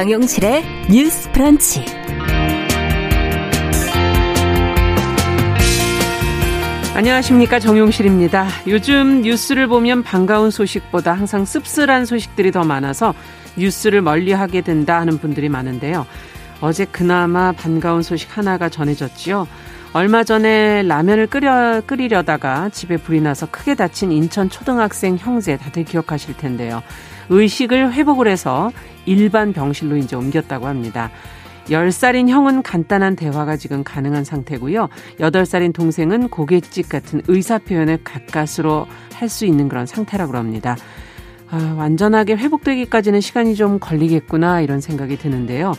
정용실의 뉴스 프런치. 안녕하십니까 정용실입니다. 요즘 뉴스를 보면 반가운 소식보다 항상 씁쓸한 소식들이 더 많아서 뉴스를 멀리 하게 된다 하는 분들이 많은데요. 어제 그나마 반가운 소식 하나가 전해졌지요. 얼마 전에 라면을 끓여 끓이려다가 집에 불이 나서 크게 다친 인천 초등학생 형제 다들 기억하실 텐데요. 의식을 회복을 해서 일반 병실로 이제 옮겼다고 합니다. 10살인 형은 간단한 대화가 지금 가능한 상태고요. 8살인 동생은 고갯짓 같은 의사 표현을 가까스로 할 수 있는 그런 상태라고 합니다. 아, 완전하게 회복되기까지는 시간이 좀 걸리겠구나 이런 생각이 드는데요.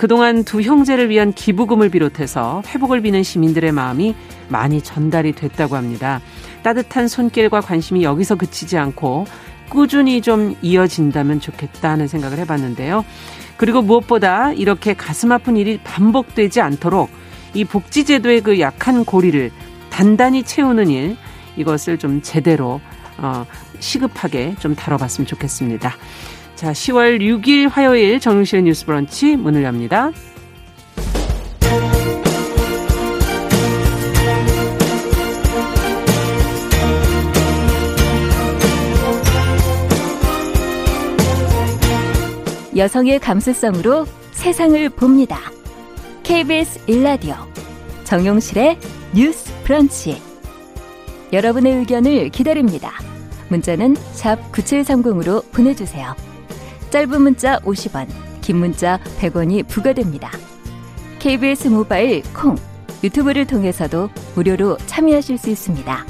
그동안 두 형제를 위한 기부금을 비롯해서 회복을 비는 시민들의 마음이 많이 전달이 됐다고 합니다. 따뜻한 손길과 관심이 여기서 그치지 않고 꾸준히 좀 이어진다면 좋겠다 하는 생각을 해봤는데요. 그리고 무엇보다 이렇게 가슴 아픈 일이 반복되지 않도록 이 복지제도의 그 약한 고리를 단단히 채우는 일, 이것을 좀 제대로, 어, 시급하게 좀 다뤄봤으면 좋겠습니다. 자, 10월 6일 화요일 정용실의 뉴스 브런치 문을 엽니다. 여성의 감수성으로 세상을 봅니다. KBS 일라디오 정용실의 뉴스 브런치. 여러분의 의견을 기다립니다. 문자는 샵 9730으로 보내주세요. 짧은 문자 50원, 긴 문자 100원이 부과됩니다. KBS 모바일 콩, 유튜브를 통해서도 무료로 참여하실 수 있습니다.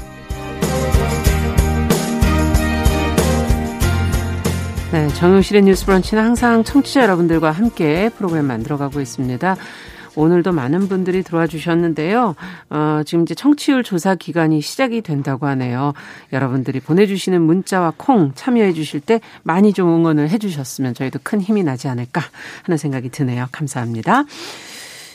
네, 정용실의 뉴스 브런치는 항상 청취자 여러분들과 함께 프로그램 만들어가고 있습니다. 오늘도 많은 분들이 들어와 주셨는데요. 어, 지금 이제 청취율 조사 기간이 시작이 된다고 하네요. 여러분들이 보내주시는 문자와 콩 참여해 주실 때 많이 좀 응원을 해 주셨으면 저희도 큰 힘이 나지 않을까 하는 생각이 드네요. 감사합니다.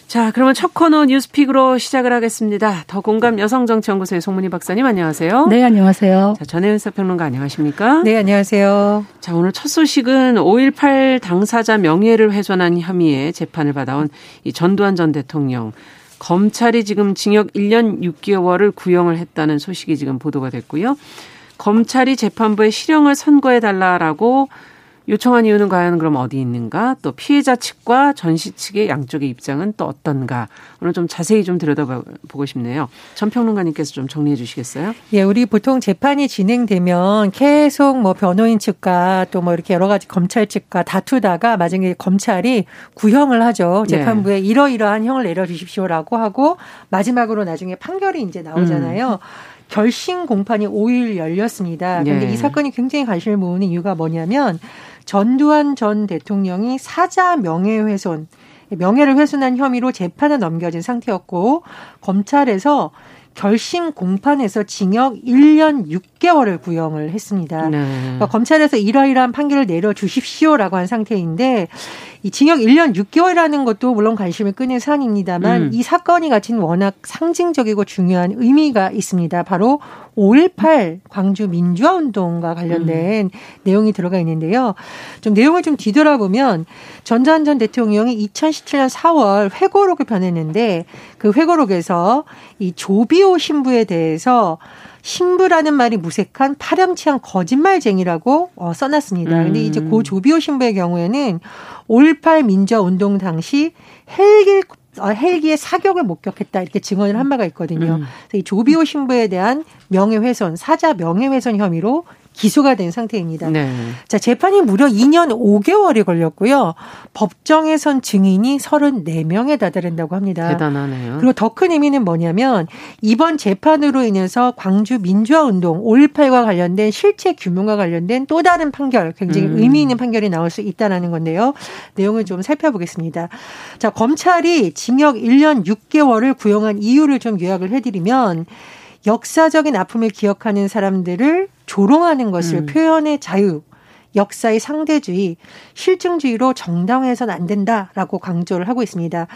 자, 그러면 첫 코너 뉴스픽으로 시작을 하겠습니다. 더 공감 여성정치연구소의 송문희 박사님 안녕하세요. 네, 안녕하세요. 자, 전혜연 사평론가 안녕하십니까? 네, 안녕하세요. 자, 오늘 첫 소식은 5.18 당사자 명예를 훼손한 혐의에 재판을 받아온 이 전두환 전 대통령. 검찰이 지금 징역 1년 6개월을 구형을 했다는 소식이 지금 보도가 됐고요. 검찰이 재판부에 실형을 선고해 달라라고 요청한 이유는 과연 그럼 어디 있는가? 또 피해자 측과 전시 측의 양쪽의 입장은 또 어떤가? 오늘 좀 자세히 좀 들여다보고 싶네요. 전 평론가님께서 좀 정리해 주시겠어요? 예, 우리 보통 재판이 진행되면 계속 뭐 변호인 측과 또 뭐 이렇게 여러 가지 검찰 측과 다투다가 마지막에 검찰이 구형을 하죠. 네. 재판부에 네. 이러이러한 형을 내려주십시오라고 하고 마지막으로 나중에 판결이 이제 나오잖아요. 음. 결심 공판이 5일 열렸습니다. 그런데 네. 이 사건이 굉장히 관심을 모으는 이유가 뭐냐면 전두환 전 대통령이 사자 명예훼손, 명예를 훼손한 혐의로 재판에 넘겨진 상태였고 검찰에서 결심 공판에서 징역 1년 6개월을 구형을 했습니다. 네. 그러니까 검찰에서 이러이러한 판결을 내려 주십시오라고 한 상태인데 이 징역 1년 6개월이라는 것도 물론 관심을 끄는 사안입니다만 음. 이 사건이 가진 워낙 상징적이고 중요한 의미가 있습니다. 바로 5.18 광주 민주화 운동과 관련된 음. 내용이 들어가 있는데요. 좀 내용을 좀 뒤돌아보면 전두환 전 대통령이 2017년 4월 회고록을 변했는데 그 회고록에서 이 조비오 신부에 대해서 신부라는 말이 무색한 파렴치한 거짓말쟁이라고 어, 써놨습니다. 근데 이제 고 조비오 신부의 경우에는 5.18 민주화 운동 당시 헬기 어, 헬기의 사격을 목격했다 이렇게 증언을 한 바가 있거든요. 음. 그래서 이 조비오 신부에 대한 명예훼손, 사자 명예훼손 혐의로 기소가 된 상태입니다. 네. 자, 재판이 무려 2년 5개월이 걸렸고요. 법정에선 증인이 34명에 다다른다고 합니다. 대단하네요. 그리고 더 큰 의미는 뭐냐면 이번 재판으로 인해서 광주 민주화 운동 5.18과 관련된 실체 규명과 관련된 또 다른 판결, 굉장히 음. 의미 있는 판결이 나올 수 있다라는 건데요. 내용을 좀 살펴보겠습니다. 자, 검찰이 징역 1년 6개월을 구형한 이유를 좀 요약을 해드리면 역사적인 아픔을 기억하는 사람들을 조롱하는 것을 음. 표현의 자유, 역사의 상대주의, 실증주의로 정당화해서는 안 된다라고 강조를 하고 있습니다.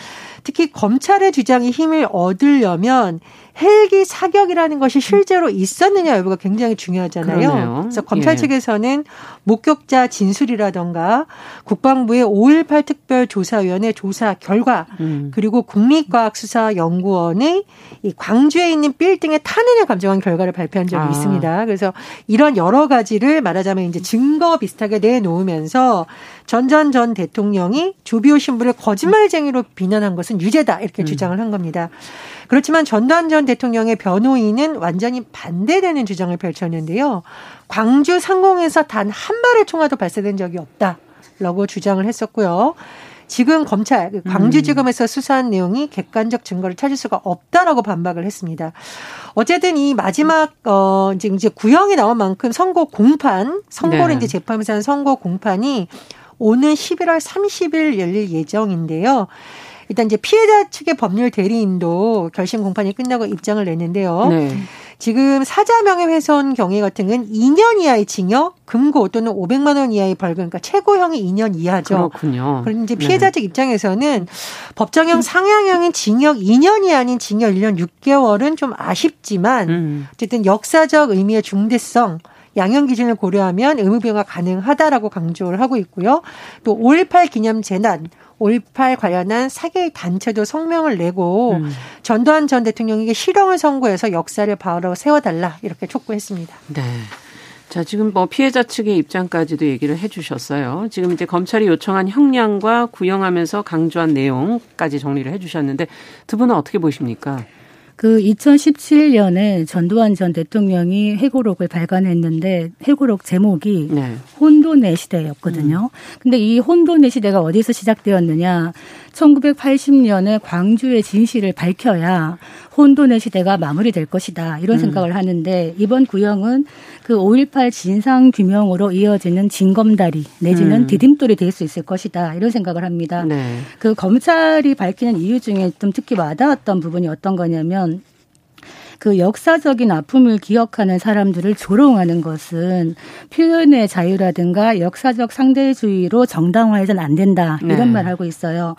특히 검찰의 주장이 힘을 얻으려면 헬기 사격이라는 것이 실제로 있었느냐 여부가 굉장히 중요하잖아요. 그러네요. 그래서 검찰 예. 측에서는 목격자 진술이라던가 국방부의 5.18 특별조사위원회 조사 결과 음. 그리고 국립과학수사연구원의 이 광주에 있는 빌딩의 탄핵을 감정한 결과를 발표한 적이 아. 있습니다. 그래서 이런 여러 가지를 말하자면 이제 증거 비 슷하게 내놓으면서 전전 전 대통령이 조비오 신부를 거짓말쟁이로 비난한 것은 유죄다 이렇게 음. 주장을 한 겁니다. 그렇지만 전두환 전 대통령의 변호인은 완전히 반대되는 주장을 펼쳤는데요. 광주 상공에서 단 한 발의 총알도 발사된 적이 없다 라고 주장을 했었고요. 지금 검찰 그 광주지검에서 수사한 내용이 객관적 증거를 찾을 수가 없다라고 반박을 했습니다. 어쨌든 이 마지막 어 이제 이제 구형이 나온 만큼 선고 공판 선고를 네. 이제 재판에서 한 선고 공판이 오는 11월 30일 열릴 예정인데요. 일단 이제 피해자 측의 법률 대리인도 결심 공판이 끝나고 입장을 냈는데요. 네. 지금 사자 명예훼손 경위 같은 건 2년 이하의 징역, 금고 또는 500만 원 이하의 벌금, 그러니까 최고형이 2년 이하죠. 그렇군요. 그럼 이제 피해자 측 네. 입장에서는 법정형 상향형인 징역 2년이 아닌 징역 1년 6개월은 좀 아쉽지만 음. 어쨌든 역사적 의미의 중대성 양형 기준을 고려하면 의무 부여가 가능하다라고 강조를 하고 있고요. 또 5.18 기념 재난 5.18 관련한 사개 단체도 성명을 내고 음. 전두환 전 대통령에게 실형을 선고해서 역사를 바로 세워달라 이렇게 촉구했습니다. 네. 자, 지금 뭐 피해자 측의 입장까지도 얘기를 해 주셨어요. 지금 이제 검찰이 요청한 형량과 구형하면서 강조한 내용까지 정리를 해 주셨는데 두 분은 어떻게 보십니까? 그 2017년에 전두환 전 대통령이 회고록을 발간했는데 회고록 제목이 네. 혼돈의 시대였거든요. 음. 근데 이 혼돈의 시대가 어디서 시작되었느냐? 1980년에 광주의 진실을 밝혀야 혼돈의 시대가 마무리될 것이다. 이런 음. 생각을 하는데 이번 구형은 그 5.18 진상 규명으로 이어지는 징검다리 내지는 음. 디딤돌이 될 수 있을 것이다. 이런 생각을 합니다. 네. 그 검찰이 밝히는 이유 중에 좀 특히 와닿았던 부분이 어떤 거냐면 그 역사적인 아픔을 기억하는 사람들을 조롱하는 것은 표현의 자유라든가 역사적 상대주의로 정당화해서는 안 된다 이런 네. 말 하고 있어요.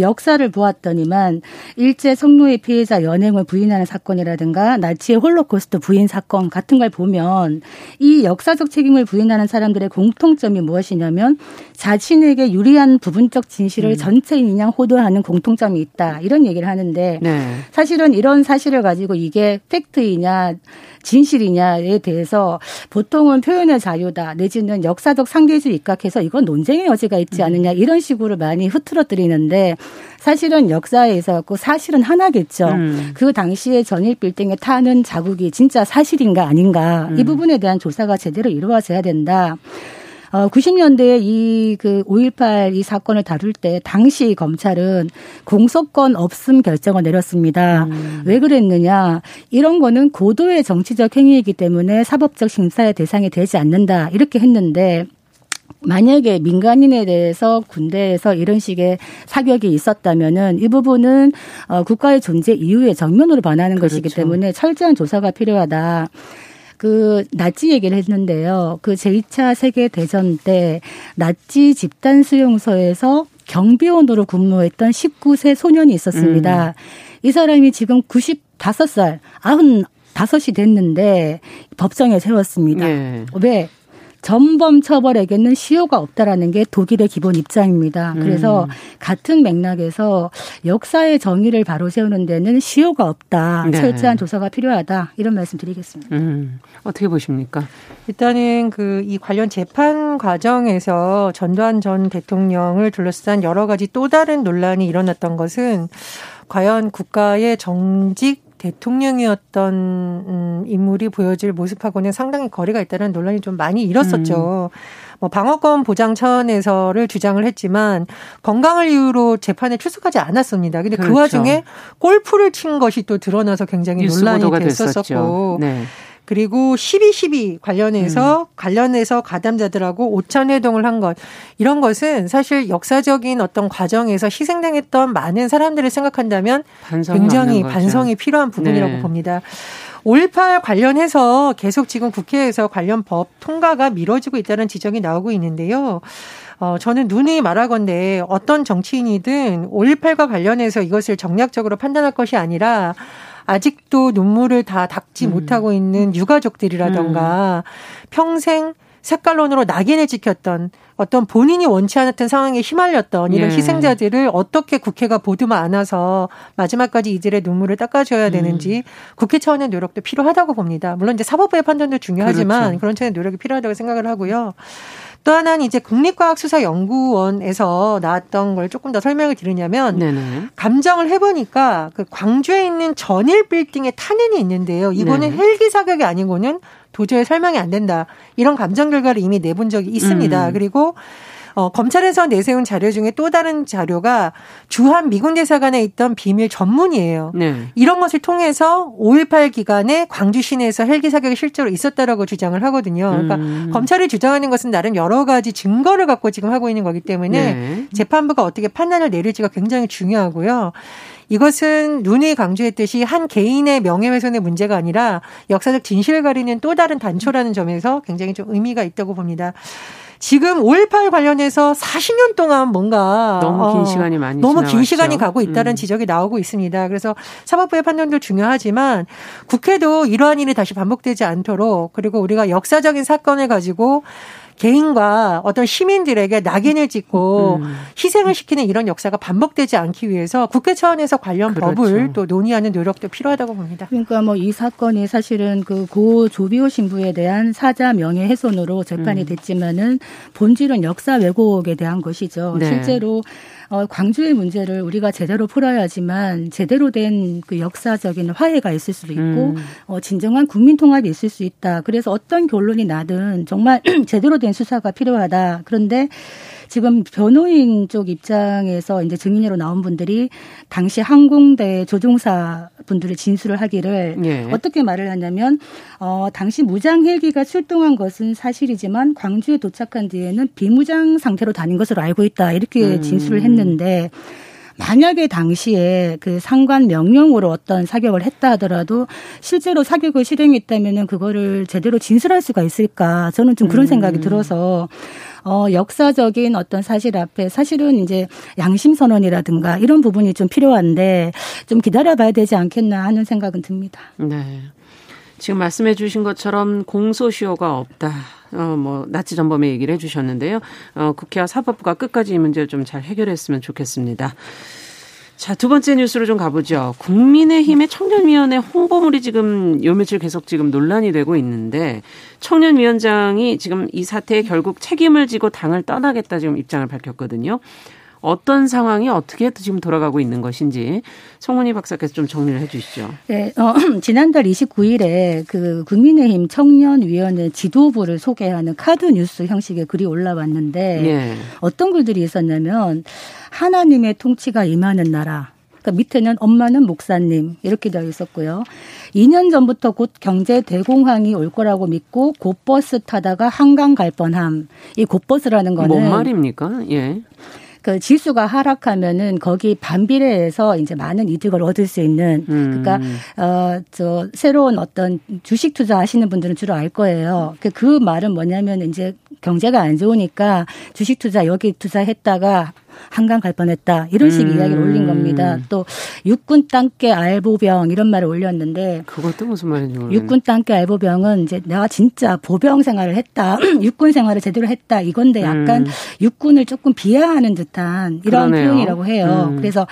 역사를 보았더니만 일제 성노예 피해자 연행을 부인하는 사건이라든가 나치의 홀로코스트 부인 사건 같은 걸 보면 이 역사적 책임을 부인하는 사람들의 공통점이 무엇이냐면 자신에게 유리한 부분적 진실을 음. 전체 인양 호도하는 공통점이 있다 이런 얘기를 하는데 네. 사실은 이런 사실을 가지고 이게 팩트이냐 진실이냐에 대해서 보통은 표현의 자유다 내지는 역사적 상대주의 입각해서 이건 논쟁의 여지가 있지 않느냐 이런 식으로 많이 흐트러뜨리는데 사실은 역사에서 그 사실은 하나겠죠. 음. 그 당시에 전일 빌딩에 타는 자국이 진짜 사실인가 아닌가 음. 이 부분에 대한 조사가 제대로 이루어져야 된다. 어, 90년대에 이 그 5.18 이 사건을 다룰 때 당시 검찰은 공소권 없음 결정을 내렸습니다. 음. 왜 그랬느냐. 이런 거는 고도의 정치적 행위이기 때문에 사법적 심사의 대상이 되지 않는다. 이렇게 했는데 만약에 민간인에 대해서 군대에서 이런 식의 사격이 있었다면은 이 부분은 어 국가의 존재 이유의 정면으로 반하는 그렇죠. 것이기 때문에 철저한 조사가 필요하다. 그 나치 얘기를 했는데요. 그 제2차 세계 대전 때 나치 집단 수용소에서 경비원으로 근무했던 19세 소년이 있었습니다. 음. 이 사람이 지금 95살, 95이 됐는데 법정에 세웠습니다. 네. 왜? 전범 처벌에게는 시효가 없다라는 게 독일의 기본 입장입니다. 그래서 음. 같은 맥락에서 역사의 정의를 바로 세우는 데는 시효가 없다. 네. 철저한 조사가 필요하다. 이런 말씀 드리겠습니다. 음. 어떻게 보십니까? 일단은 그 이 관련 재판 과정에서 전두환 전 대통령을 둘러싼 여러 가지 또 다른 논란이 일어났던 것은 과연 국가의 정직 대통령이었던 음, 인물이 보여질 모습하고는 상당히 거리가 있다는 논란이 좀 많이 일었었죠. 음. 뭐 방어권 보장 차원에서를 주장을 했지만 건강을 이유로 재판에 출석하지 않았습니다. 근데 그 그렇죠. 그 와중에 골프를 친 것이 또 드러나서 굉장히 논란이 됐었었고 네. 그리고 12.12 관련해서 음. 관련해서 가담자들하고 오천 회동을 한 것 이런 것은 사실 역사적인 어떤 과정에서 희생당했던 많은 사람들을 생각한다면 굉장히 반성이 필요한 부분이라고 네. 봅니다. 5.18 관련해서 계속 지금 국회에서 관련 법 통과가 미뤄지고 있다는 지적이 나오고 있는데요. 어, 저는 눈이 말하건대 어떤 정치인이든 5.18과 관련해서 이것을 정략적으로 판단할 것이 아니라 아직도 눈물을 다 닦지 음. 못하고 있는 유가족들이라던가 음. 평생 색깔론으로 낙인을 찍혔던 어떤 본인이 원치 않았던 상황에 휘말렸던 이런 예. 희생자들을 어떻게 국회가 보듬어 안아서 마지막까지 이들의 눈물을 닦아줘야 음. 되는지 음. 국회 차원의 노력도 필요하다고 봅니다. 물론 이제 사법부의 판단도 중요하지만 그렇죠. 그런 차원의 노력이 필요하다고 생각을 하고요. 또 하나는 이제 국립과학수사연구원에서 나왔던 걸 조금 더 설명을 드리냐면 네네. 감정을 해보니까 그 광주에 있는 전일 빌딩에 탄핵이 있는데요. 이거는 네. 헬기 사격이 아니고는 도저히 설명이 안 된다. 이런 감정 결과를 이미 내본 적이 있습니다. 음. 그리고 어, 검찰에서 내세운 자료 중에 또 다른 자료가 주한 미군 대사관에 있던 비밀 전문이에요. 네. 이런 것을 통해서 5.18 기간에 광주 시내에서 헬기 사격이 실제로 있었다라고 주장을 하거든요. 그러니까 음. 검찰이 주장하는 것은 나름 여러 가지 증거를 갖고 지금 하고 있는 거기 때문에 네. 재판부가 어떻게 판단을 내릴지가 굉장히 중요하고요. 이것은 눈이 강조했듯이 한 개인의 명예훼손의 문제가 아니라 역사적 진실을 가리는 또 다른 단초라는 점에서 굉장히 좀 의미가 있다고 봅니다. 지금 5.18 관련해서 40년 동안 뭔가 너무 긴 어, 시간이 많이 너무 지나갔죠. 긴 시간이 가고 있다는 음. 지적이 나오고 있습니다. 그래서 사법부의 판단도 중요하지만 국회도 이러한 일이 다시 반복되지 않도록 그리고 우리가 역사적인 사건을 가지고 개인과 어떤 시민들에게 낙인을 찍고 음. 희생을 시키는 이런 역사가 반복되지 않기 위해서 국회 차원에서 관련 그렇죠. 법을 또 논의하는 노력도 필요하다고 봅니다. 그러니까 뭐 이 사건이 사실은 그 고 조비오 신부에 대한 사자 명예훼손으로 재판이 음. 됐지만은 본질은 역사 왜곡에 대한 것이죠. 네. 실제로 어, 광주의 문제를 우리가 제대로 풀어야지만 제대로 된 그 역사적인 화해가 있을 수도 있고 음. 어, 진정한 국민 통합이 있을 수 있다. 그래서 어떤 결론이 나든 정말 제대로 된 수사가 필요하다. 그런데 지금 변호인 쪽 입장에서 이제 증인으로 나온 분들이 당시 항공대 조종사 분들의 진술을 하기를 예. 어떻게 말을 하냐면 어 당시 무장 헬기가 출동한 것은 사실이지만 광주에 도착한 뒤에는 비무장 상태로 다닌 것으로 알고 있다 이렇게 음. 진술을 했는데 만약에 당시에 그 상관 명령으로 어떤 사격을 했다 하더라도 실제로 사격을 실행했다면은 그거를 제대로 진술할 수가 있을까? 저는 좀 그런 음. 생각이 들어서 어, 역사적인 어떤 사실 앞에 사실은 이제 양심 선언이라든가 이런 부분이 좀 필요한데 좀 기다려 봐야 되지 않겠나 하는 생각은 듭니다. 네. 지금 말씀해 주신 것처럼 공소시효가 없다. 어, 뭐, 나치 전범의 얘기를 해 주셨는데요. 어, 국회와 사법부가 끝까지 이 문제를 좀 잘 해결했으면 좋겠습니다. 자, 두 번째 뉴스로 좀 가보죠. 국민의힘의 청년위원회 홍보물이 지금 요 며칠 계속 지금 논란이 되고 있는데 청년위원장이 지금 이 사태에 결국 책임을 지고 당을 떠나겠다 지금 입장을 밝혔거든요. 어떤 상황이 어떻게 지금 돌아가고 있는 것인지 송문희 박사께서 좀 정리를 해 주시죠. 네, 어, 지난달 29일에 그 국민의힘 청년위원회 지도부를 소개하는 카드 뉴스 형식의 글이 올라왔는데 예. 어떤 글들이 있었냐면 하나님의 통치가 임하는 나라. 그러니까 밑에는 엄마는 목사님 이렇게 되어 있었고요. 2년 전부터 곧 경제 대공황이 올 거라고 믿고 곧버스 타다가 한강 갈 뻔함. 이 곧버스라는 거는 뭔 말입니까? 예. 그 지수가 하락하면은 거기 반비례해서 이제 많은 이득을 얻을 수 있는 음. 그러니까 어저 새로운 어떤 주식 투자하시는 분들은 주로 알 거예요. 그, 그 말은 뭐냐면 이제 경제가 안 좋으니까 주식 투자 여기 투자했다가 한강 갈 뻔했다 이런 식 음. 이야기를 올린 겁니다. 또 육군 땅개 알보병 이런 말을 올렸는데 그것도 무슨 말인지. 육군 땅개 알보병은 이제 내가 진짜 보병 생활을 했다, 육군 생활을 제대로 했다 이건데 약간 음. 육군을 조금 비하하는 듯한 이런 그러네요. 표현이라고 해요. 음. 그래서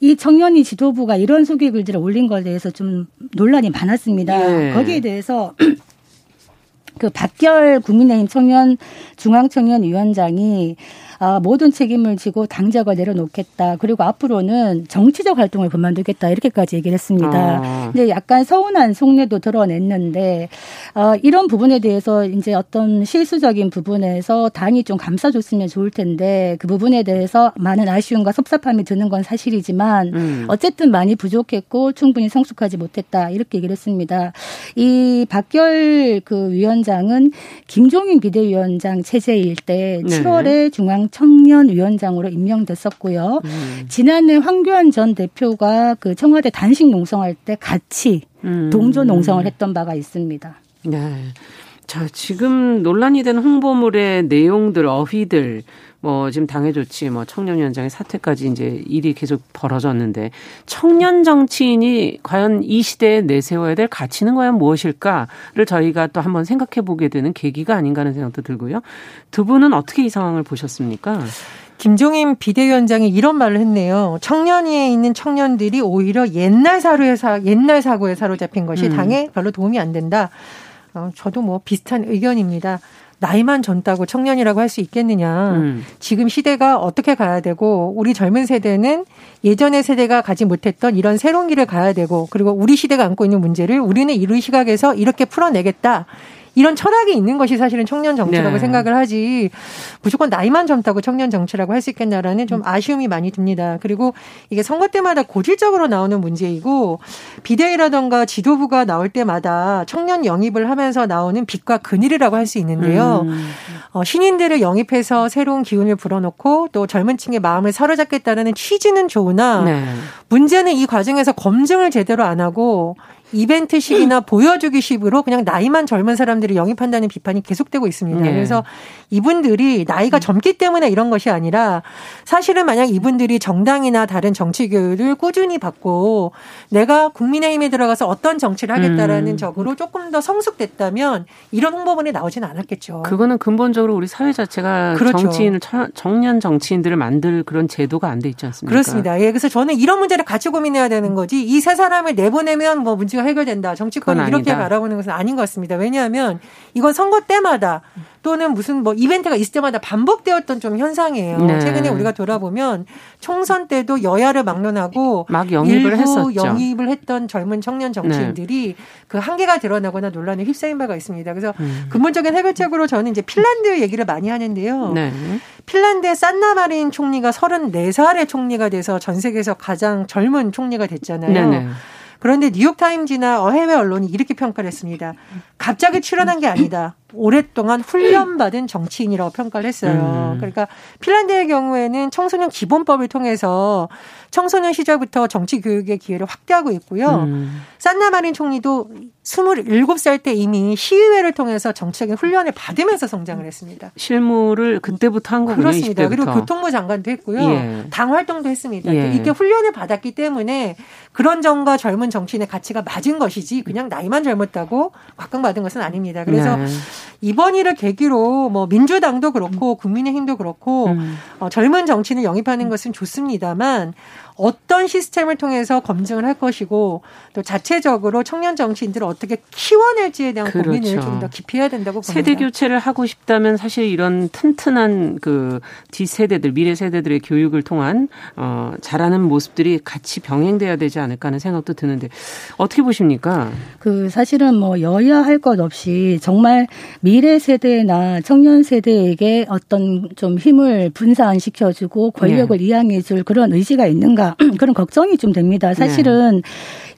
이 청년이 지도부가 이런 소개 글들을 올린 것에 대해서 좀 논란이 많았습니다. 예. 거기에 대해서 그 박결 국민의힘 청년 중앙청년 위원장이 아, 모든 책임을 지고 당적을 내려놓겠다. 그리고 앞으로는 정치적 활동을 그만두겠다. 이렇게까지 얘기를 했습니다. 아. 근데 약간 서운한 속내도 드러냈는데 어, 이런 부분에 대해서 이제 어떤 실수적인 부분에서 당이 좀 감싸줬으면 좋을 텐데 그 부분에 대해서 많은 아쉬움과 섭섭함이 드는 건 사실이지만 음. 어쨌든 많이 부족했고 충분히 성숙하지 못했다. 이렇게 얘기를 했습니다. 이 박결 그 위원장은 김종인 비대위원장 체제일 때 네. 7월에 중앙 청년위원장으로 임명됐었고요. 음. 지난해 황교안 전 대표가 그 청와대 단식 농성할 때 같이 음. 동조 농성을 했던 바가 있습니다. 네. 자, 지금 논란이 된 홍보물의 내용들, 어휘들, 뭐 지금 당해 좋지, 뭐 청년위원장의 사퇴까지 이제 일이 계속 벌어졌는데 청년 정치인이 과연 이 시대에 내세워야 될 가치는 과연 무엇일까를 저희가 또 한번 생각해 보게 되는 계기가 아닌가 하는 생각도 들고요. 두 분은 어떻게 이 상황을 보셨습니까? 김종인 비대위원장이 이런 말을 했네요. 청년위에 있는 청년들이 오히려 옛날 사료에 사, 옛날 사고에 사로잡힌 것이 음. 당에 별로 도움이 안 된다. 어, 저도 뭐 비슷한 의견입니다. 나이만 젊다고 청년이라고 할 수 있겠느냐. 음. 지금 시대가 어떻게 가야 되고 우리 젊은 세대는 예전의 세대가 가지 못했던 이런 새로운 길을 가야 되고 그리고 우리 시대가 안고 있는 문제를 우리는 이런 시각에서 이렇게 풀어내겠다. 이런 철학이 있는 것이 사실은 청년 정치라고 네. 생각을 하지 무조건 나이만 젊다고 청년 정치라고 할 수 있겠냐라는 좀 아쉬움이 많이 듭니다. 그리고 이게 선거 때마다 고질적으로 나오는 문제이고 비대위라던가 지도부가 나올 때마다 청년 영입을 하면서 나오는 빛과 그늘이라고 할 수 있는데요. 음. 어, 신인들을 영입해서 새로운 기운을 불어넣고 또 젊은 층의 마음을 사로잡겠다는 취지는 좋으나 네. 문제는 이 과정에서 검증을 제대로 안 하고 이벤트식이나 보여주기식으로 그냥 나이만 젊은 사람들이 영입한다는 비판이 계속되고 있습니다. 네. 그래서 이분들이 나이가 젊기 때문에 이런 것이 아니라 사실은 만약 이분들이 정당이나 다른 정치 교육을 꾸준히 받고 내가 국민의힘에 들어가서 어떤 정치를 하겠다라는 음. 적으로 조금 더 성숙됐다면 이런 홍보문이 나오지는 않았겠죠. 그거는 근본적으로 우리 사회 자체가 그렇죠. 정치인을 정년 정치인들을 만들 그런 제도가 안 돼 있지 않습니까? 그렇습니다. 예, 그래서 저는 이런 문제를 같이 고민해야 되는 거지 이 세 사람을 내보내면 뭐 문제 가 해결된다. 정치권이 이렇게 바라보는 것은 아닌 것 같습니다. 왜냐하면 이건 선거 때마다 또는 무슨 뭐 이벤트가 있을 때마다 반복되었던 좀 현상이에요. 네. 최근에 우리가 돌아보면 총선 때도 여야를 막론하고 막 영입을 일부 했었죠. 영입을 했던 젊은 청년 정치인들이 네. 그 한계가 드러나거나 논란에 휩싸인 바가 있습니다. 그래서 음. 근본적인 해결책으로 저는 이제 핀란드 얘기를 많이 하는데요. 네. 핀란드의 산나 마린 총리가 34살의 총리가 돼서 전 세계에서 가장 젊은 총리가 됐잖아요. 그런데 뉴욕타임즈나 해외 언론이 이렇게 평가를 했습니다. 갑자기 출연한 게 아니다. 오랫동안 훈련받은 정치인이라고 평가를 했어요. 음. 그러니까 핀란드의 경우에는 청소년 기본법을 통해서 청소년 시절부터 정치 교육의 기회를 확대하고 있고요. 음. 산나마린 총리도 27살 때 이미 시의회를 통해서 정치적인 훈련을 받으면서 성장을 했습니다. 실무를 그때부터 한 거군요. 그렇습니다. 20대부터. 그리고 교통부 장관도 했고요. 예. 당 활동도 했습니다. 예. 이렇게 훈련을 받았기 때문에 그런 점과 젊은 정치인의 가치가 맞은 것이지 그냥 나이만 젊었다고 각광받은 것은 아닙니다. 그래서 네. 이번 일을 계기로 뭐 민주당도 그렇고 국민의힘도 그렇고 음. 어, 젊은 정치인을 영입하는 것은 좋습니다만 어떤 시스템을 통해서 검증을 할 것이고 또 자체적으로 청년 정치인들을 어떻게 키워낼지에 대한 그렇죠. 고민을 좀 더 깊이 해야 된다고 봅니다. 세대 교체를 하고 싶다면 사실 이런 튼튼한 그 뒷세대들 미래 세대들의 교육을 통한 어 잘하는 모습들이 같이 병행돼야 되지 않을까 하는 생각도 드는데 어떻게 보십니까? 그 사실은 뭐 여야 할 것 없이 정말 미래 세대나 청년 세대에게 어떤 좀 힘을 분산 시켜주고 권력을 네. 이양해줄 그런 의지가 있는가 그런 걱정이 좀 됩니다. 사실은 네.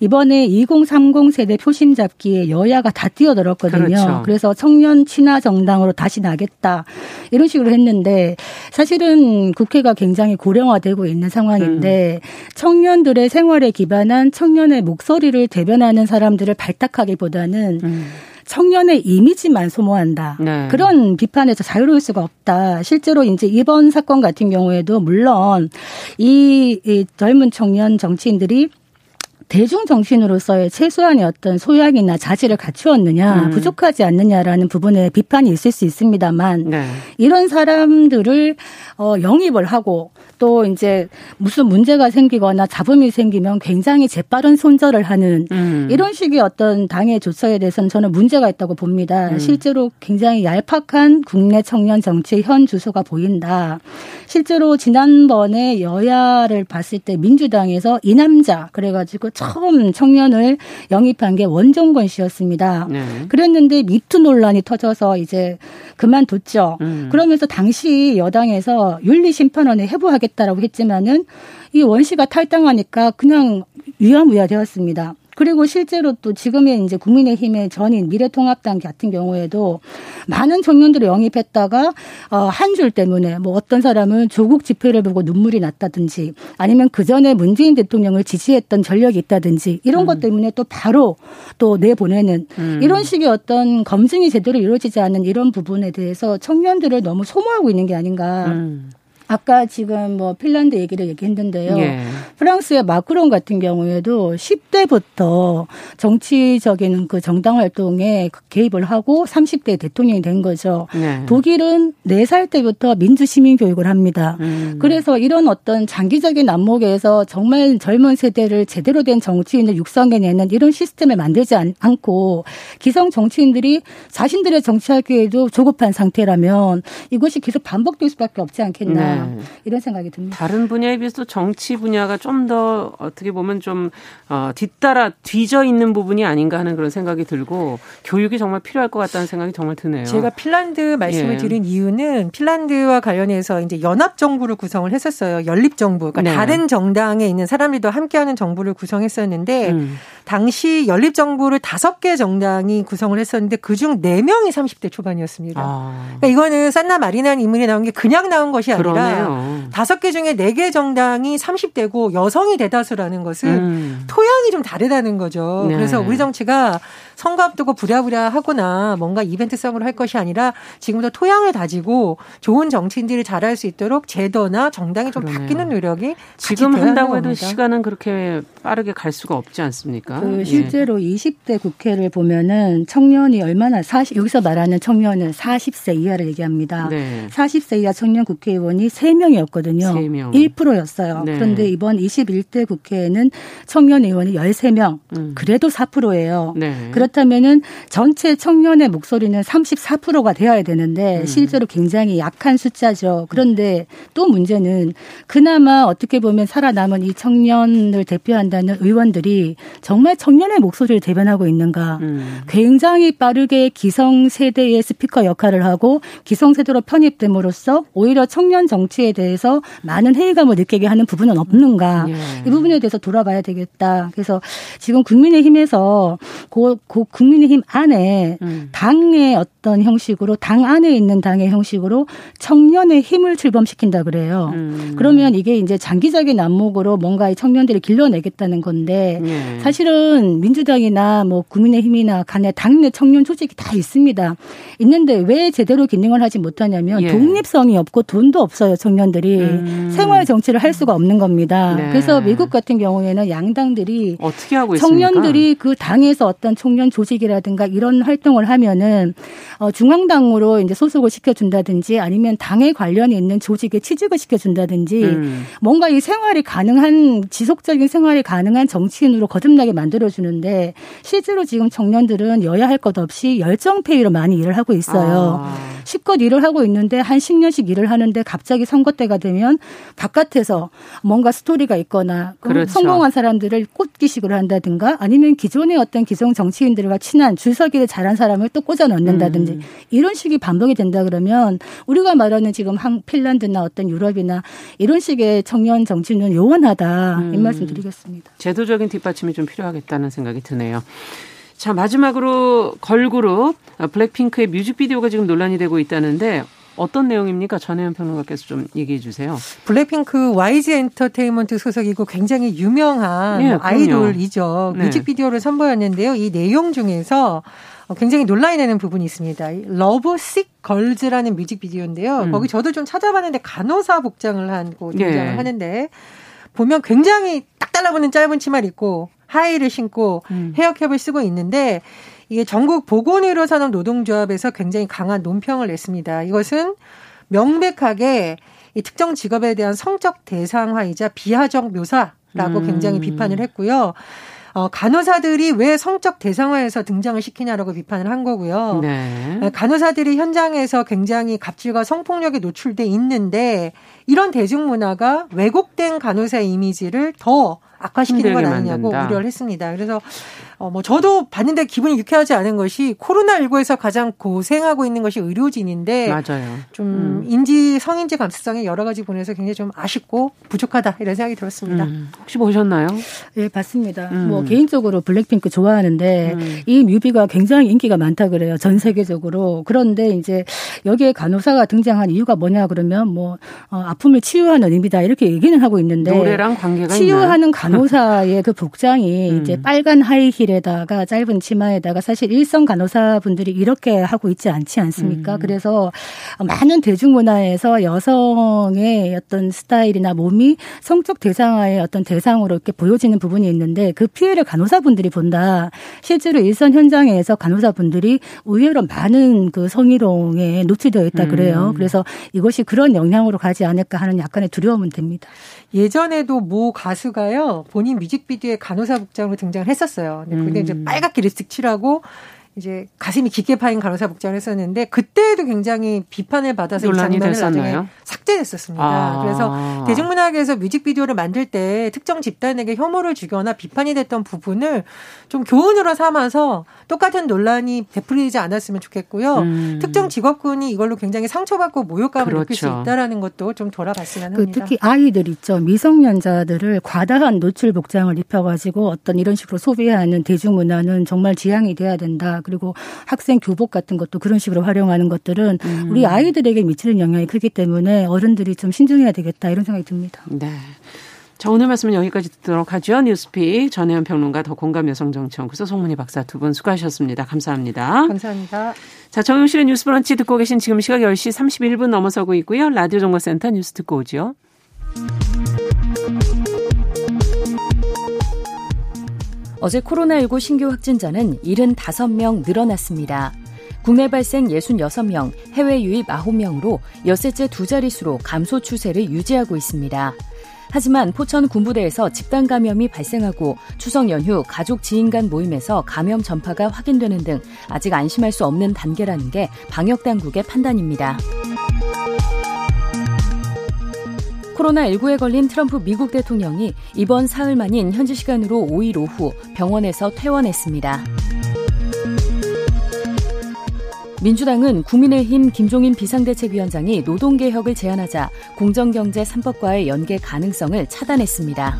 이번에 2030 세대 표심 잡기에 여야가 다 뛰어들었거든요. 그렇죠. 그래서 청년 친화 정당으로 다시 나겠다 이런 식으로 했는데 사실은 국회가 굉장히 고령화되고 있는 상황인데 음. 청년들의 생활에 기반한 청년의 목소리를 대변하는 사람들을 발탁하기보다는 음. 청년의 이미지만 소모한다. 네. 그런 비판에서 자유로울 수가 없다. 실제로 이제 이번 사건 같은 경우에도 물론 이, 이 젊은 청년 정치인들이 대중 정신으로서의 최소한의 어떤 소양이나 자질을 갖추었느냐, 음. 부족하지 않느냐라는 부분에 비판이 있을 수 있습니다만 네. 이런 사람들을 어 영입을 하고 또 이제 무슨 문제가 생기거나 잡음이 생기면 굉장히 재빠른 손절을 하는 음. 이런 식의 어떤 당의 조처에 대해서는 저는 문제가 있다고 봅니다. 음. 실제로 굉장히 얄팍한 국내 청년 정치의 현 주소가 보인다. 실제로 지난번에 여야를 봤을 때 민주당에서 이 남자 그래가지고 처음 청년을 영입한 게 원종건 씨였습니다. 네. 그랬는데 미투 논란이 터져서 이제 그만뒀죠. 음. 그러면서 당시 여당에서 윤리심판원에 해부하 겠다라고 했지만은 이 원 씨가 탈당하니까 그냥 위야무야 되었습니다. 그리고 실제로 또 지금의 이제 국민의힘의 전인 미래통합당 같은 경우에도 많은 청년들을 영입했다가 어, 한줄 때문에 뭐 어떤 사람은 조국 집회를 보고 눈물이 났다든지 아니면 그 전에 문재인 대통령을 지지했던 전력이 있다든지 이런 음. 것 때문에 또 바로 또 내보내는 음. 이런 식의 어떤 검증이 제대로 이루어지지 않는 이런 부분에 대해서 청년들을 너무 소모하고 있는 게 아닌가. 음. 아까 지금 뭐 핀란드 얘기를 얘기했는데요. 예. 프랑스의 마크롱 같은 경우에도 10대부터 정치적인 그 정당 활동에 개입을 하고 30대 대통령이 된 거죠. 네. 독일은 4살 때부터 민주 시민 교육을 합니다. 음. 그래서 이런 어떤 장기적인 안목에서 정말 젊은 세대를 제대로 된 정치인을 육성해내는 이런 시스템을 만들지 않고 기성 정치인들이 자신들의 정치하기에도 조급한 상태라면 이것이 계속 반복될 수밖에 없지 않겠나. 네. 네. 이런 생각이 듭니다. 다른 분야에 비해서 정치 분야가 좀 더 어떻게 보면 좀 어, 뒤따라 뒤져 있는 부분이 아닌가 하는 그런 생각이 들고 교육이 정말 필요할 것 같다는 생각이 정말 드네요. 제가 핀란드 말씀을 예. 드린 이유는 핀란드와 관련해서 이제 연합 정부를 구성을 했었어요. 연립 정부. 그러니까 네. 다른 정당에 있는 사람들도 함께하는 정부를 구성했었는데 음. 당시 연립 정부를 다섯 개 정당이 구성을 했었는데 그중 네 명이 30대 초반이었습니다. 아. 그러니까 이거는 산나 마리나는 인물이 나온 게 그냥 나온 것이 아니라. 다섯 개 중에 네 개 정당이 30대고 여성이 대다수라는 것은 음. 토양이 좀 다르다는 거죠. 네. 그래서 우리 정치가 선거 앞두고 부랴부랴 하거나 뭔가 이벤트성으로 할 것이 아니라 지금부터 토양을 다지고 좋은 정치인들이 잘할 수 있도록 제도나 정당이 좀 그러네요. 바뀌는 노력이 지금 한다고 해도 시간은 그렇게 빠르게 갈 수가 없지 않습니까? 그 예. 실제로 예. 20대 국회를 보면은 청년이 얼마나 40 여기서 말하는 청년은 40세 이하를 얘기합니다. 네. 40세 이하 청년 국회의원이 3명이었거든요. 3명. 1%였어요. 네. 그런데 이번 21대 국회에는 청년 의원이 13명. 음. 그래도 4%예요. 네. 그렇다면은 전체 청년의 목소리는 34%가 되어야 되는데 음. 실제로 굉장히 약한 숫자죠. 그런데 또 문제는 그나마 어떻게 보면 살아남은 이 청년을 대표한다는 의원들이 정말 청년의 목소리를 대변하고 있는가. 음. 굉장히 빠르게 기성 세대의 스피커 역할을 하고 기성 세대로 편입됨으로써 오히려 청년 정치에 대해서 많은 회의감을 느끼게 하는 부분은 없는가. 예. 이 부분에 대해서 돌아봐야 되겠다. 그래서 지금 국민의힘에서 고, 고 국민의힘 안에 음. 당의 어떤 형식으로 당 안에 있는 당의 형식으로 청년의 힘을 출범시킨다 그래요. 음. 그러면 이게 이제 장기적인 안목으로 뭔가 이 청년들이 길러내겠다는 건데 예. 사실은 민주당이나 뭐 국민의힘이나 간에 당내 청년 조직이 다 있습니다. 있는데 왜 제대로 기능을 하지 못하냐면 예. 독립성이 없고 돈도 없어요 청년들이 음. 생활 정치를 할 수가 없는 겁니다. 네. 그래서 미국 같은 경우에는 양당들이 어떻게 하고 청년들이 그 당에서 어떤 청년 조직이라든가 이런 활동을 하면은 어 중앙당으로 이제 소속을 시켜준다든지 아니면 당에 관련이 있는 조직에 취직을 시켜준다든지 음. 뭔가 이 생활이 가능한 지속적인 생활이 가능한 정치인으로 거듭나게 만들어주는데 실제로 지금 청년들은 여야 할 것 없이 열정페이로 많이 일을 하고 있어요. 아. 실컷 일을 하고 있는데 한 10년씩 일을 하는데 갑자기 선거 때가 되면 바깥에서 뭔가 스토리가 있거나 그렇죠. 성공한 사람들을 꽂기식으로 한다든가 아니면 기존의 어떤 기성 정치인들과 친한 줄서기를 잘한 사람을 또 꽂아 넣는다든지 음. 이런 식이 반복이 된다 그러면 우리가 말하는 지금 한 핀란드나 어떤 유럽이나 이런 식의 청년 정치는 요원하다 음. 이 말씀 드리겠습니다. 제도적인 뒷받침이 좀 필요하 겠다는 생각이 드네요. 자, 마지막으로 걸그룹 블랙핑크의 뮤직비디오가 지금 논란이 되고 있다는데 어떤 내용입니까? 전혜연 평론가께서 좀 얘기해 주세요. 블랙핑크 YG 엔터테인먼트 소속이고 굉장히 유명한 네, 아이돌이죠. 네. 뮤직비디오를 선보였는데요. 이 내용 중에서 굉장히 논란이 되는 부분이 있습니다. Lovesick Girls라는 뮤직비디오인데요. 음. 거기 저도 좀 찾아봤는데 간호사 복장을 하고 등장을 네. 하는데 보면 굉장히 딱 달라붙는 짧은 치마를 입고 하이힐을 신고 음. 헤어캡을 쓰고 있는데 이게 전국 보건의료 산업 노동조합에서 굉장히 강한 논평을 냈습니다. 이것은 명백하게 이 특정 직업에 대한 성적 대상화이자 비하적 묘사라고 음. 굉장히 비판을 했고요. 어, 간호사들이 왜 성적 대상화에서 등장을 시키냐라고 비판을 한 거고요. 네. 네. 간호사들이 현장에서 굉장히 갑질과 성폭력에 노출돼 있는데 이런 대중문화가 왜곡된 간호사 이미지를 더 악화시키는 건 아니냐고 만든다. 우려를 했습니다. 그래서 어, 뭐 저도 봤는데 기분이 유쾌하지 않은 것이 코로나19에서 가장 고생하고 있는 것이 의료진인데 맞아요. 좀 음. 인지 성인지 감수성에 여러 가지 부분에서 굉장히 좀 아쉽고 부족하다 이런 생각이 들었습니다. 음. 혹시 보셨나요? 예, 봤습니다. 음. 뭐 개인적으로 블랙핑크 좋아하는데 음. 이 뮤비가 굉장히 인기가 많다 그래요. 전 세계적으로. 그런데 이제 여기에 간호사가 등장한 이유가 뭐냐 그러면 뭐 어, 아픔을 치유하는 의미다 이렇게 얘기는 하고 있는데 노래랑 관계가 치유하는 있나요? 간호사의 그 복장이 음. 이제 빨간 하이힐 힐에다가 짧은 치마에다가 사실 일선 간호사분들이 이렇게 하고 있지 않지 않습니까? 음. 그래서 많은 대중문화에서 여성의 어떤 스타일이나 몸이 성적 대상화의 어떤 대상으로 이렇게 보여지는 부분이 있는데 그 피해를 간호사분들이 본다. 실제로 일선 현장에서 간호사분들이 의외로 많은 그 성희롱에 노출되어 있다 그래요. 음. 그래서 이것이 그런 영향으로 가지 않을까 하는 약간의 두려움은 됩니다. 예전에도 모 가수가요 본인 뮤직비디오에 간호사 복장으로 등장을 했었어요. 근데 그게 음. 이제 빨갛게 립스틱 칠하고 이제 가슴이 깊게 파인 간호사 복장을 했었는데 그때도 굉장히 비판을 받아서 이 장면을 됐었나요? 나중에 삭제됐었습니다. 아. 그래서 대중문화계에서 뮤직비디오를 만들 때 특정 집단에게 혐오를 주거나 비판이 됐던 부분을 좀 교훈으로 삼아서 똑같은 논란이 되풀이지 않았으면 좋겠고요. 음. 특정 직업군이 이걸로 굉장히 상처받고 모욕감을 그렇죠. 느낄 수 그렇죠. 있다라는 것도 좀 돌아봤으면 그 합니다. 그 특히 아이들 있죠. 미성년자들을 과다한 노출 복장을 입혀가지고 어떤 이런 식으로 소비하는 대중문화는 정말 지양이 돼야 된다. 그리고 학생 교복 같은 것도 그런 식으로 활용하는 것들은 음. 우리 아이들에게 미치는 영향이 크기 때문에 어른들이 좀 신중해야 되겠다 이런 생각이 듭니다. 네. 자, 오늘 말씀은 여기까지 듣도록 하죠. 뉴스픽 전혜연 평론가 더 공감 여성정치연구소 송문희 박사 두 분 수고하셨습니다. 감사합니다. 감사합니다. 자, 정용실의 뉴스 브런치 듣고 계신 지금 시각 10시 31분 넘어서고 있고요. 라디오 정보센터 뉴스 듣고 오죠. 어제 코로나19 신규 확진자는 75명 늘어났습니다. 국내 발생 66명, 해외 유입 9명으로 엿새째 두 자릿수로 감소 추세를 유지하고 있습니다. 하지만 포천 군부대에서 집단 감염이 발생하고 추석 연휴 가족 지인 간 모임에서 감염 전파가 확인되는 등 아직 안심할 수 없는 단계라는 게 방역 당국의 판단입니다. 코로나19에 걸린 트럼프 미국 대통령이 이번 사흘 만인 현지 시간으로 5일 오후 병원에서 퇴원했습니다. 민주당은 국민의힘 김종인 비상대책위원장이 노동개혁을 제안하자 공정경제 3법과의 연계 가능성을 차단했습니다.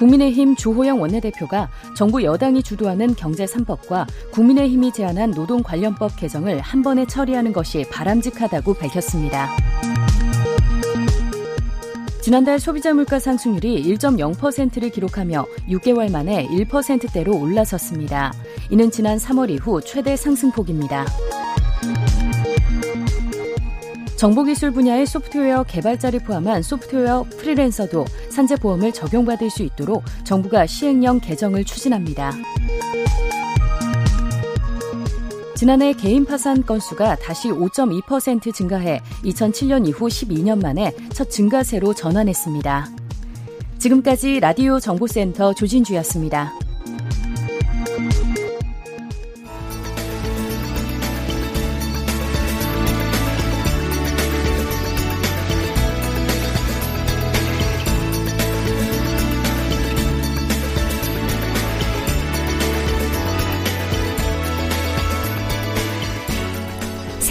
국민의힘 주호영 원내대표가 정부 여당이 주도하는 경제 3법과 국민의힘이 제안한 노동 관련법 개정을 한 번에 처리하는 것이 바람직하다고 밝혔습니다. 지난달 소비자 물가 상승률이 1.0%를 기록하며 6개월 만에 1%대로 올라섰습니다. 이는 지난 3월 이후 최대 상승폭입니다. 정보기술 분야의 소프트웨어 개발자를 포함한 소프트웨어 프리랜서도 산재보험을 적용받을 수 있도록 정부가 시행령 개정을 추진합니다. 지난해 개인 파산 건수가 다시 5.2% 증가해 2007년 이후 12년 만에 첫 증가세로 전환했습니다. 지금까지 라디오 정보센터 조진주였습니다.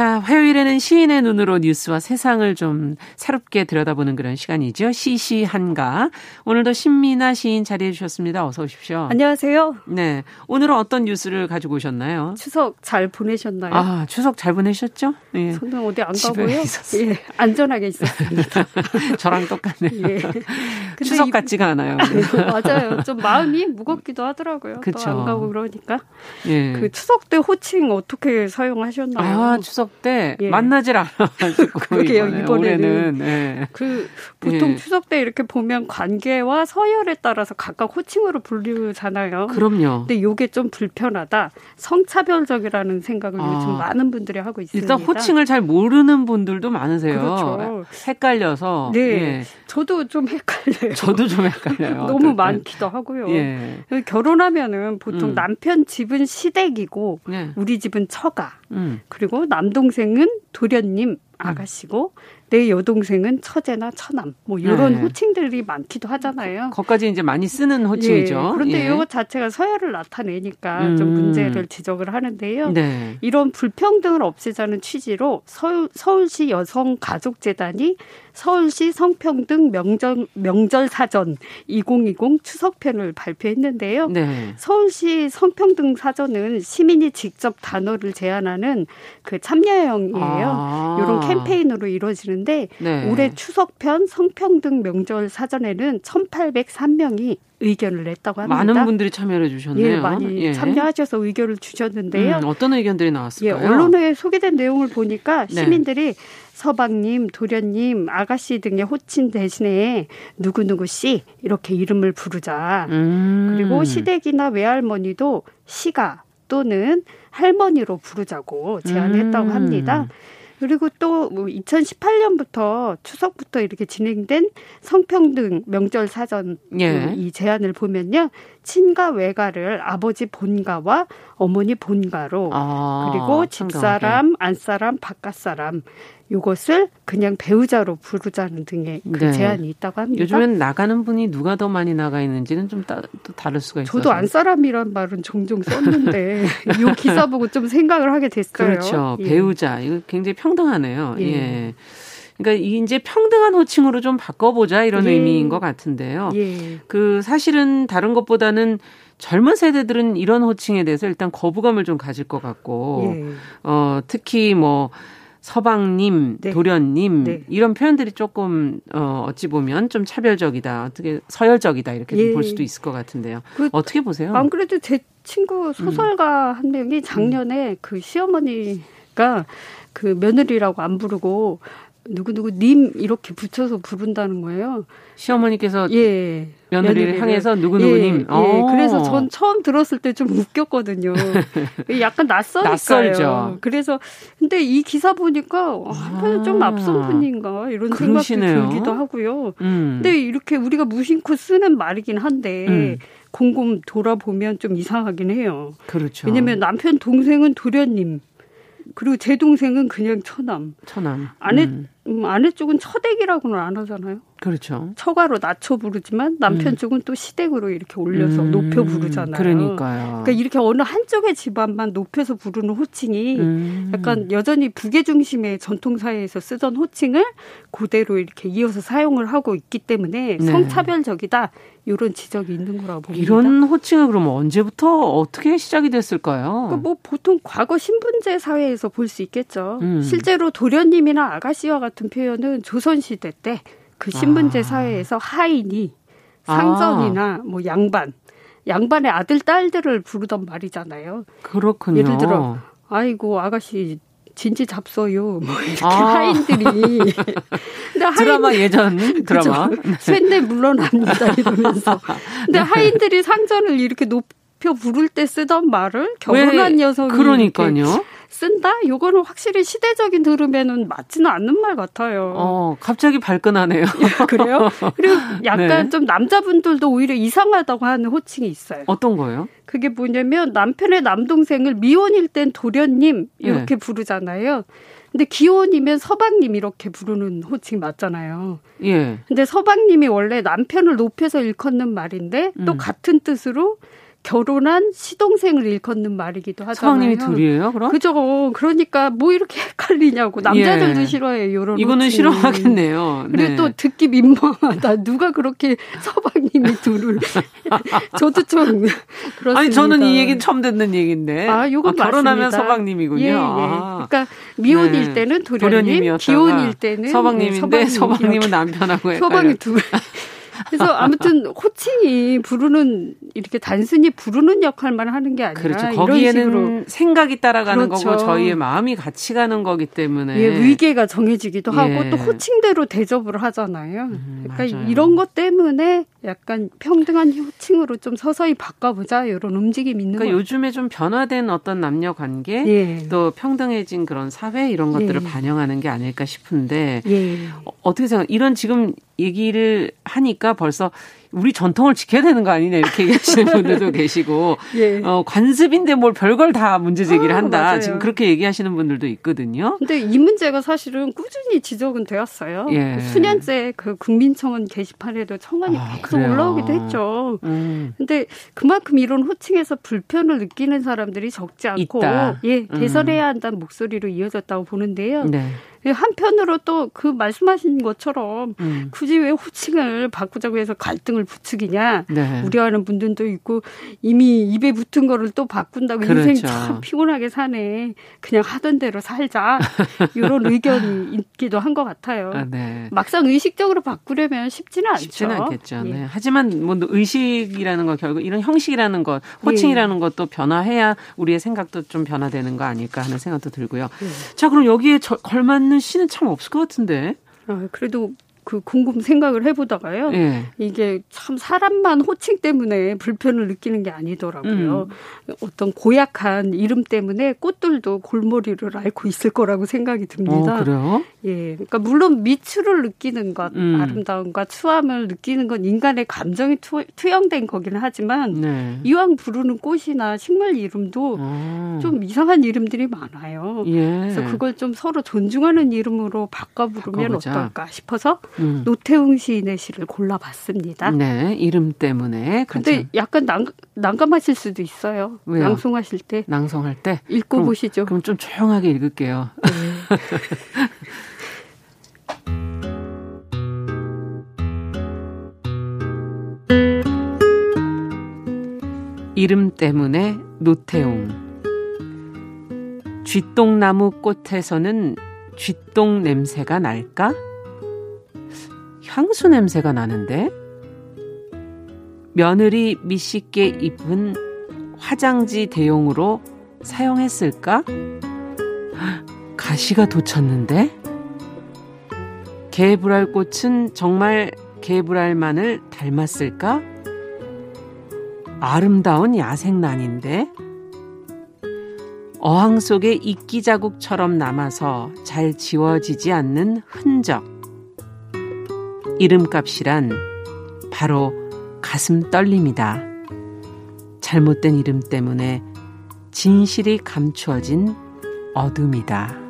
자, 화요일에는 시인의 눈으로 뉴스와 세상을 좀 새롭게 들여다보는 그런 시간이죠. 시시한가. 오늘도 신미나 시인 자리해 주셨습니다. 어서 오십시오. 안녕하세요. 네. 오늘은 어떤 뉴스를 가지고 오셨나요? 추석 잘 보내셨나요? 아, 추석 잘 보내셨죠? 예. 저는 어디 안 가고요. 예, 안전하게 있었습니다. 저랑 똑같네요. 예. 추석 이, 같지가 않아요. 맞아요. 좀 마음이 무겁기도 하더라고요. 그렇죠. 안 가고 그러니까. 예. 그 추석 때 호칭 어떻게 사용하셨나요? 아, 추석 추석 때 예. 만나질 않아가지고 그러게요 이번에, 이번에는 네. 그 보통 예. 추석 때 이렇게 보면 관계와 서열에 따라서 각각 호칭으로 불리잖아요. 그럼요. 근데 이게 좀 불편하다, 성차별적이라는 생각을 아. 요즘 많은 분들이 하고 있습니다. 일단 호칭을 잘 모르는 분들도 많으세요. 그렇죠. 헷갈려서. 네, 예. 저도 좀 헷갈려요. 저도 좀 헷갈려요. 너무 많기도 하고요. 예. 결혼하면은 보통 음. 남편 집은 시댁이고 예. 우리 집은 처가. 음. 그리고 남동 생은 도련님 아가씨고 내 여동생은 처제나 처남 뭐 이런 네. 호칭들이 많기도 하잖아요. 거까지 이제 많이 쓰는 호칭이죠. 예, 그런데 예. 이것 자체가 서열을 나타내니까 음. 좀 문제를 지적을 하는데요. 네. 이런 불평등을 없애자는 취지로 서울, 서울시 여성가족재단이 서울시 성평등 명절, 명절 사전 2020 추석편을 발표했는데요. 네. 서울시 성평등 사전은 시민이 직접 단어를 제안하는 그 참여형이에요. 아. 이런 캠페인으로 이루어지는데 네. 올해 추석편 성평등 명절 사전에는 1,803명이 의견을 냈다고 합니다. 많은 분들이 참여해 주셨네요. 예, 많이 예. 참여하셔서 의견을 주셨는데요. 음, 어떤 의견들이 나왔을까요? 예, 언론에 소개된 내용을 보니까 네. 시민들이 서방님, 도련님, 아가씨 등의 호칭 대신에 누구누구 씨 이렇게 이름을 부르자. 음. 그리고 시댁이나 외할머니도 시가 또는 할머니로 부르자고 제안했다고 음. 합니다. 그리고 또 2018년부터 뭐 추석부터 이렇게 진행된 성평등 명절 사전 예. 이 제안을 보면요. 친가 외가를 아버지 본가와 어머니 본가로 아, 그리고 집사람, 안사람, 바깥사람 요것을 그냥 배우자로 부르자는 등의 그 네. 제안이 있다고 합니다. 요즘엔 나가는 분이 누가 더 많이 나가 있는지는 좀 따, 또 다를 수가 있어요. 저도 안사람이란 말은 종종 썼는데 이 기사 보고 좀 생각을 하게 됐어요. 그렇죠. 예. 배우자 이거 굉장히 평등하네요. 예. 예. 그러니까 이제 평등한 호칭으로 좀 바꿔보자 이런 예. 의미인 것 같은데요. 예. 그 사실은 다른 것보다는 젊은 세대들은 이런 호칭에 대해서 일단 거부감을 좀 가질 것 같고, 예. 어 특히 뭐 서방님, 네. 도련님 네. 이런 표현들이 조금 어 어찌 보면 좀 차별적이다, 어떻게 서열적이다 이렇게 예. 볼 수도 있을 것 같은데요. 그, 어떻게 보세요? 안 그래도 제 친구 소설가 음. 한 명이 작년에 음. 그 시어머니가 그 며느리라고 안 부르고 누구누구 님 이렇게 붙여서 부른다는 거예요. 시어머니께서 예, 며느리를, 며느리를 향해서 누구누구님. 예, 예. 어. 그래서 전 처음 들었을 때 좀 웃겼거든요. 약간 낯설니까요. 낯설죠. 그래서 근데 이 기사 보니까 아, 한편은 좀 앞선 분인가 이런 그러시네요. 생각도 들기도 하고요. 음. 근데 이렇게 우리가 무심코 쓰는 말이긴 한데 음. 곰곰 돌아보면 좀 이상하긴 해요. 그렇죠. 왜냐면 남편 동생은 도련님. 그리고 제 동생은 그냥 처남. 처남. 아내 음. 음, 아내 쪽은 처댁이라고는 안 하잖아요. 그렇죠. 처가로 낮춰 부르지만 남편 음. 쪽은 또 시댁으로 이렇게 올려서 음. 높여 부르잖아요. 그러니까요. 그러니까 이렇게 어느 한쪽의 집안만 높여서 부르는 호칭이 음. 약간 여전히 부계 중심의 전통 사회에서 쓰던 호칭을 그대로 이렇게 이어서 사용을 하고 있기 때문에 네. 성차별적이다. 이런 지적이 있는 거라고 봅니다. 이런 호칭은 그러면 언제부터 어떻게 시작이 됐을까요? 그러니까 뭐 보통 과거 신분제 사회에서 볼 수 있겠죠. 음. 실제로 도련님이나 아가씨와 같은 표현은 조선시대 때 그 신분제 아. 사회에서 하인이 상전이나 아. 뭐 양반, 양반의 아들, 딸들을 부르던 말이잖아요. 그렇군요. 예를 들어, 아이고, 아가씨, 진지 잡서요. 뭐 이렇게 아. 하인들이. 근데 하인, 드라마 예전 드라마. 쇠내 물러납니다 이러면서. 근데 하인들이 상전을 이렇게 높 여 부를 때 쓰던 말을 결혼한 여성이 그러니까요. 쓴다? 요거는 확실히 시대적인 들으면은 맞지는 않는 말 같아요. 어, 갑자기 발끈하네요. 그래요? 그리고 약간 네. 좀 남자분들도 오히려 이상하다고 하는 호칭이 있어요. 어떤 거예요? 그게 뭐냐면 남편의 남동생을 미혼일 땐 도련님 이렇게 네. 부르잖아요. 근데 기혼이면 서방님 이렇게 부르는 호칭 맞잖아요. 예. 근데 서방님이 원래 남편을 높여서 일컫는 말인데 또 음. 같은 뜻으로 결혼한 시동생을 일컫는 말이기도 하잖아요. 성님이 둘이에요, 그럼? 그죠. 그러니까 뭐 이렇게 헷갈리냐고. 남자들도 예. 싫어해요, 이런 이거는 호칭. 싫어하겠네요. 그리고 네. 또 듣기 민망하다. 누가 그렇게 서방님이 둘을. 저도 좀 그렇습니다. 아니, 저는 이 얘기는 처음 듣는 얘기인데. 아, 요건 아, 결혼하면 서방님이군요. 예, 예. 아. 그러니까 미혼일 네. 때는 도련님, 기혼일 때는 서방님인데 네, 서방님은 남편하고 서방이 둘. 그래서 아무튼 호칭이 부르는 이렇게 단순히 부르는 역할만 하는 게 아니라 그렇죠. 거기에는 생각이 따라가는 그렇죠. 거고 저희의 마음이 같이 가는 거기 때문에 예, 의계가 정해지기도 하고 예. 또 호칭대로 대접을 하잖아요. 음, 그러니까 맞아요. 이런 것 때문에 약간 평등한 호칭으로 좀 서서히 바꿔보자 이런 움직임이 있는 그러니까 요즘에 좀 변화된 어떤 남녀 관계 예. 또 평등해진 그런 사회 이런 것들을 예. 반영하는 게 아닐까 싶은데 예. 어, 어떻게 생각? 이런 지금 얘기를 하니까 벌써 우리 전통을 지켜야 되는 거 아니냐 이렇게 얘기하시는 분들도 계시고 예. 어, 관습인데 뭘 별걸 다 문제 제기를 아, 한다. 아, 지금 그렇게 얘기하시는 분들도 있거든요. 근데 이 문제가 사실은 꾸준히 지적은 되었어요. 예. 수년째 그 국민청원 게시판에도 청원이 아, 계속 그래요. 올라오기도 했죠. 음. 근데 그만큼 이런 호칭에서 불편을 느끼는 사람들이 적지 않고 있다. 예, 음. 개선해야 한다는 목소리로 이어졌다고 보는데요. 네. 예, 한편으로 또 그 말씀하신 것처럼 음. 굳이 왜 호칭을 바꾸자고 해서 갈등을 부추기냐 네. 우려하는 분들도 있고 이미 입에 붙은 거를 또 바꾼다고 그렇죠. 인생 참 피곤하게 사네 그냥 하던 대로 살자 이런 의견이 있기도 한 것 같아요. 아, 네. 막상 의식적으로 바꾸려면 쉽지는 않죠. 쉽지는 않겠죠. 예. 네. 하지만 뭐 의식이라는 거 결국 이런 형식이라는 것 호칭이라는 예. 것도 변화해야 우리의 생각도 좀 변화되는 거 아닐까 하는 생각도 들고요. 예. 자 그럼 여기에 걸맞는 않는 시는 참 없을 것 같은데. 아, 그래도 그 곰곰 생각을 해보다가요. 예. 이게 참 사람만 호칭 때문에 불편을 느끼는 게 아니더라고요. 음. 어떤 고약한 이름 때문에 꽃들도 골머리를 앓고 있을 거라고 생각이 듭니다. 어, 그래요? 예. 그러니까 물론 미추를 느끼는 것, 음. 아름다움과 추함을 느끼는 건 인간의 감정이 투, 영된 거기는 하지만 네. 이왕 부르는 꽃이나 식물 이름도 어. 좀 이상한 이름들이 많아요. 예. 그래서 그걸 좀 서로 존중하는 이름으로 바꿔 부르면 바꿔보자. 어떨까 싶어서 음. 노태웅 시인의 시를 골라봤습니다. 네, 이름 때문에. 근데 약간 난, 난감하실 수도 있어요. 왜요? 낭송하실 때. 낭송할 때? 읽고 그럼, 보시죠. 그럼 좀 조용하게 읽을게요. 네. 이름 때문에 노태웅. 쥐똥나무 꽃에서는 쥐똥 냄새가 날까? 향수 냄새가 나는데? 며느리 미식게 입은 화장지 대용으로 사용했을까? 가시가 돋쳤는데? 개불알 꽃은 정말 개불알만을 닮았을까? 아름다운 야생난인데? 어항 속에 이끼 자국처럼 남아서 잘 지워지지 않는 흔적. 이름값이란 바로 가슴 떨림이다. 잘못된 이름 때문에 진실이 감추어진 어둠이다.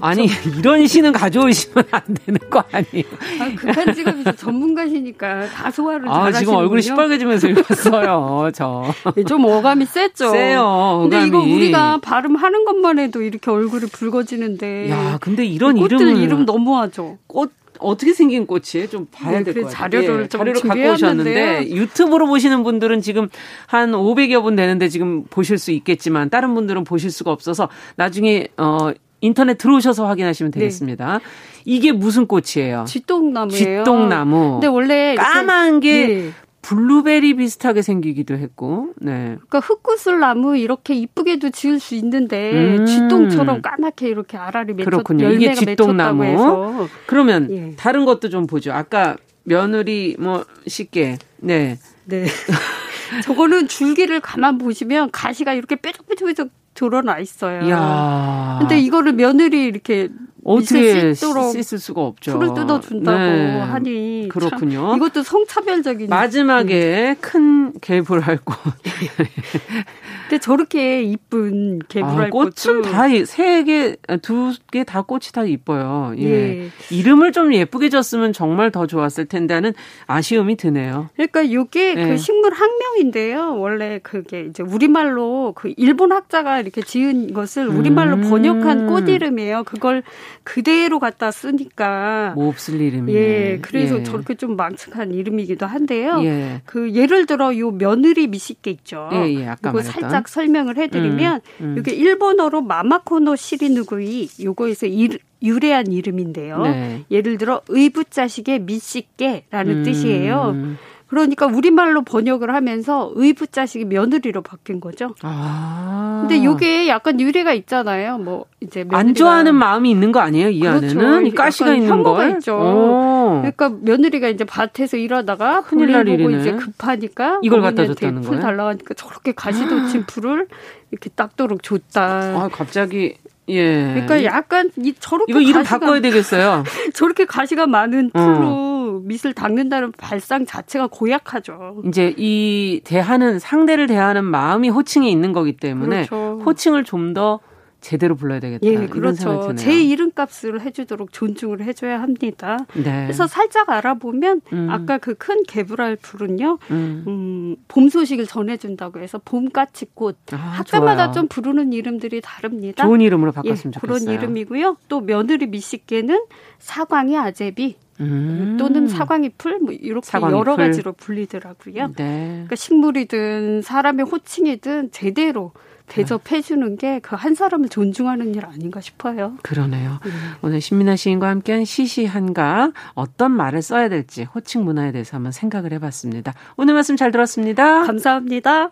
아니 이런 시는 가져오시면 안 되는 거 아니에요? 아, 극한 직업이 전문가시니까 다 소화를 아, 잘하시는군요. 지금 얼굴이 시뻘개지면서 읽었어요. 저. 네, 좀 어감이 세죠. 세요. 근데 이거 우리가 발음하는 것만 해도 이렇게 얼굴이 붉어지는데. 야, 근데 이런 이름 이름 너무하죠. 꽃 어떻게 생긴 꽃이에요? 좀 봐야 네, 될것 같아요. 자료를 예, 자료를 갖고 오셨는데 유튜브로 보시는 분들은 지금 한 500여 분 되는데 지금 보실 수 있겠지만 다른 분들은 보실 수가 없어서 나중에 어 인터넷 들어오셔서 확인하시면 네. 되겠습니다. 네. 이게 무슨 꽃이에요? 쥐똥나무예요. 쥐똥나무. 근데 원래 까만 게 네. 블루베리 비슷하게 생기기도 했고, 네. 그러니까 흙구슬 나무 이렇게 이쁘게도 지을 수 있는데 음. 쥐똥처럼 까맣게 이렇게 알알이 맺혔 그렇군요. 이게 쥐똥나무. 해서. 그러면 예. 다른 것도 좀 보죠. 아까 며느리 뭐 쉽게 네. 네. 저거는 줄기를 가만 보시면 가시가 이렇게 뾰족뾰족뾰족 드러나 있어요. 야. 근데 이거를 며느리 이렇게 어떻게 씻을 수가 없죠. 풀을 뜯어준다고 네. 하니 그렇군요. 이것도 성차별적인 마지막에 음. 큰 개불알꽃. 근데 저렇게 이쁜 개불알 아, 꽃은 다세 개, 두 개 다 꽃이 다 이뻐요. 예. 예. 이름을 좀 예쁘게 졌으면 정말 더 좋았을 텐데 하는 아쉬움이 드네요. 그러니까 이게 예. 그 식물 학명인데요. 원래 그게 이제 우리말로 그 일본 학자가 이렇게 지은 것을 우리말로 음. 번역한 꽃 이름이에요. 그걸 그대로 갖다 쓰니까 몹쓸 이름이 예, 그래서 예. 저렇게 좀 망측한 이름이기도 한데요. 예. 그 예를 들어 요 며느리 미식게 있죠. 예, 예. 아까 이거 살짝 설명을 해드리면 음, 음. 이게 일본어로 마마코노 시리누구이 요거에서 일, 유래한 이름인데요. 네. 예를 들어 의붓자식의 미식게라는 음. 뜻이에요. 그러니까 우리말로 번역을 하면서 의붓자식이 며느리로 바뀐 거죠. 아. 근데 요게 약간 유래가 있잖아요. 뭐 이제 안 좋아하는 마음이 있는 거 아니에요? 이 그렇죠. 안에는 가시가 있는 거 있죠. 오. 그러니까 며느리가 이제 밭에서 일하다가 큰일 날 보고 이제 급하니까 이걸 갖다 줬다는 거예요. 달라가니까 저렇게 가시돋친 풀을 이렇게 닦도록 줬다. 아 갑자기 예. 그러니까 약간 이 저렇게 이거 이름 바꿔야 되겠어요. 저렇게 가시가 많은 풀로 어. 밑을 닦는다는 발상 자체가 고약하죠. 이제 이 대하는 상대를 대하는 마음이 호칭에 있는 거기 때문에 그렇죠. 호칭을 좀더 제대로 불러야 되겠다. 예, 그렇죠. 제 이름값을 해주도록 존중을 해줘야 합니다. 네. 그래서 살짝 알아보면 음. 아까 그 큰 개불알 풀은요, 음. 음, 봄 소식을 전해준다고 해서 봄까치꽃 아, 학자마다 좋아요. 좀 부르는 이름들이 다릅니다. 좋은 이름으로 바꿨으면 예, 좋겠어요. 그런 이름이고요. 또 며느리밑씻개는 사광이아재비. 음. 또는 사광이 풀, 뭐 이렇게 사광이 여러 풀. 가지로 불리더라고요. 네. 그러니까 식물이든 사람의 호칭이든 제대로 대접해 주는 게 그 한 사람을 존중하는 일 아닌가 싶어요. 그러네요. 네. 오늘 신민아 시인과 함께한 시시한가 어떤 말을 써야 될지 호칭 문화에 대해서 한번 생각을 해봤습니다. 오늘 말씀 잘 들었습니다. 감사합니다.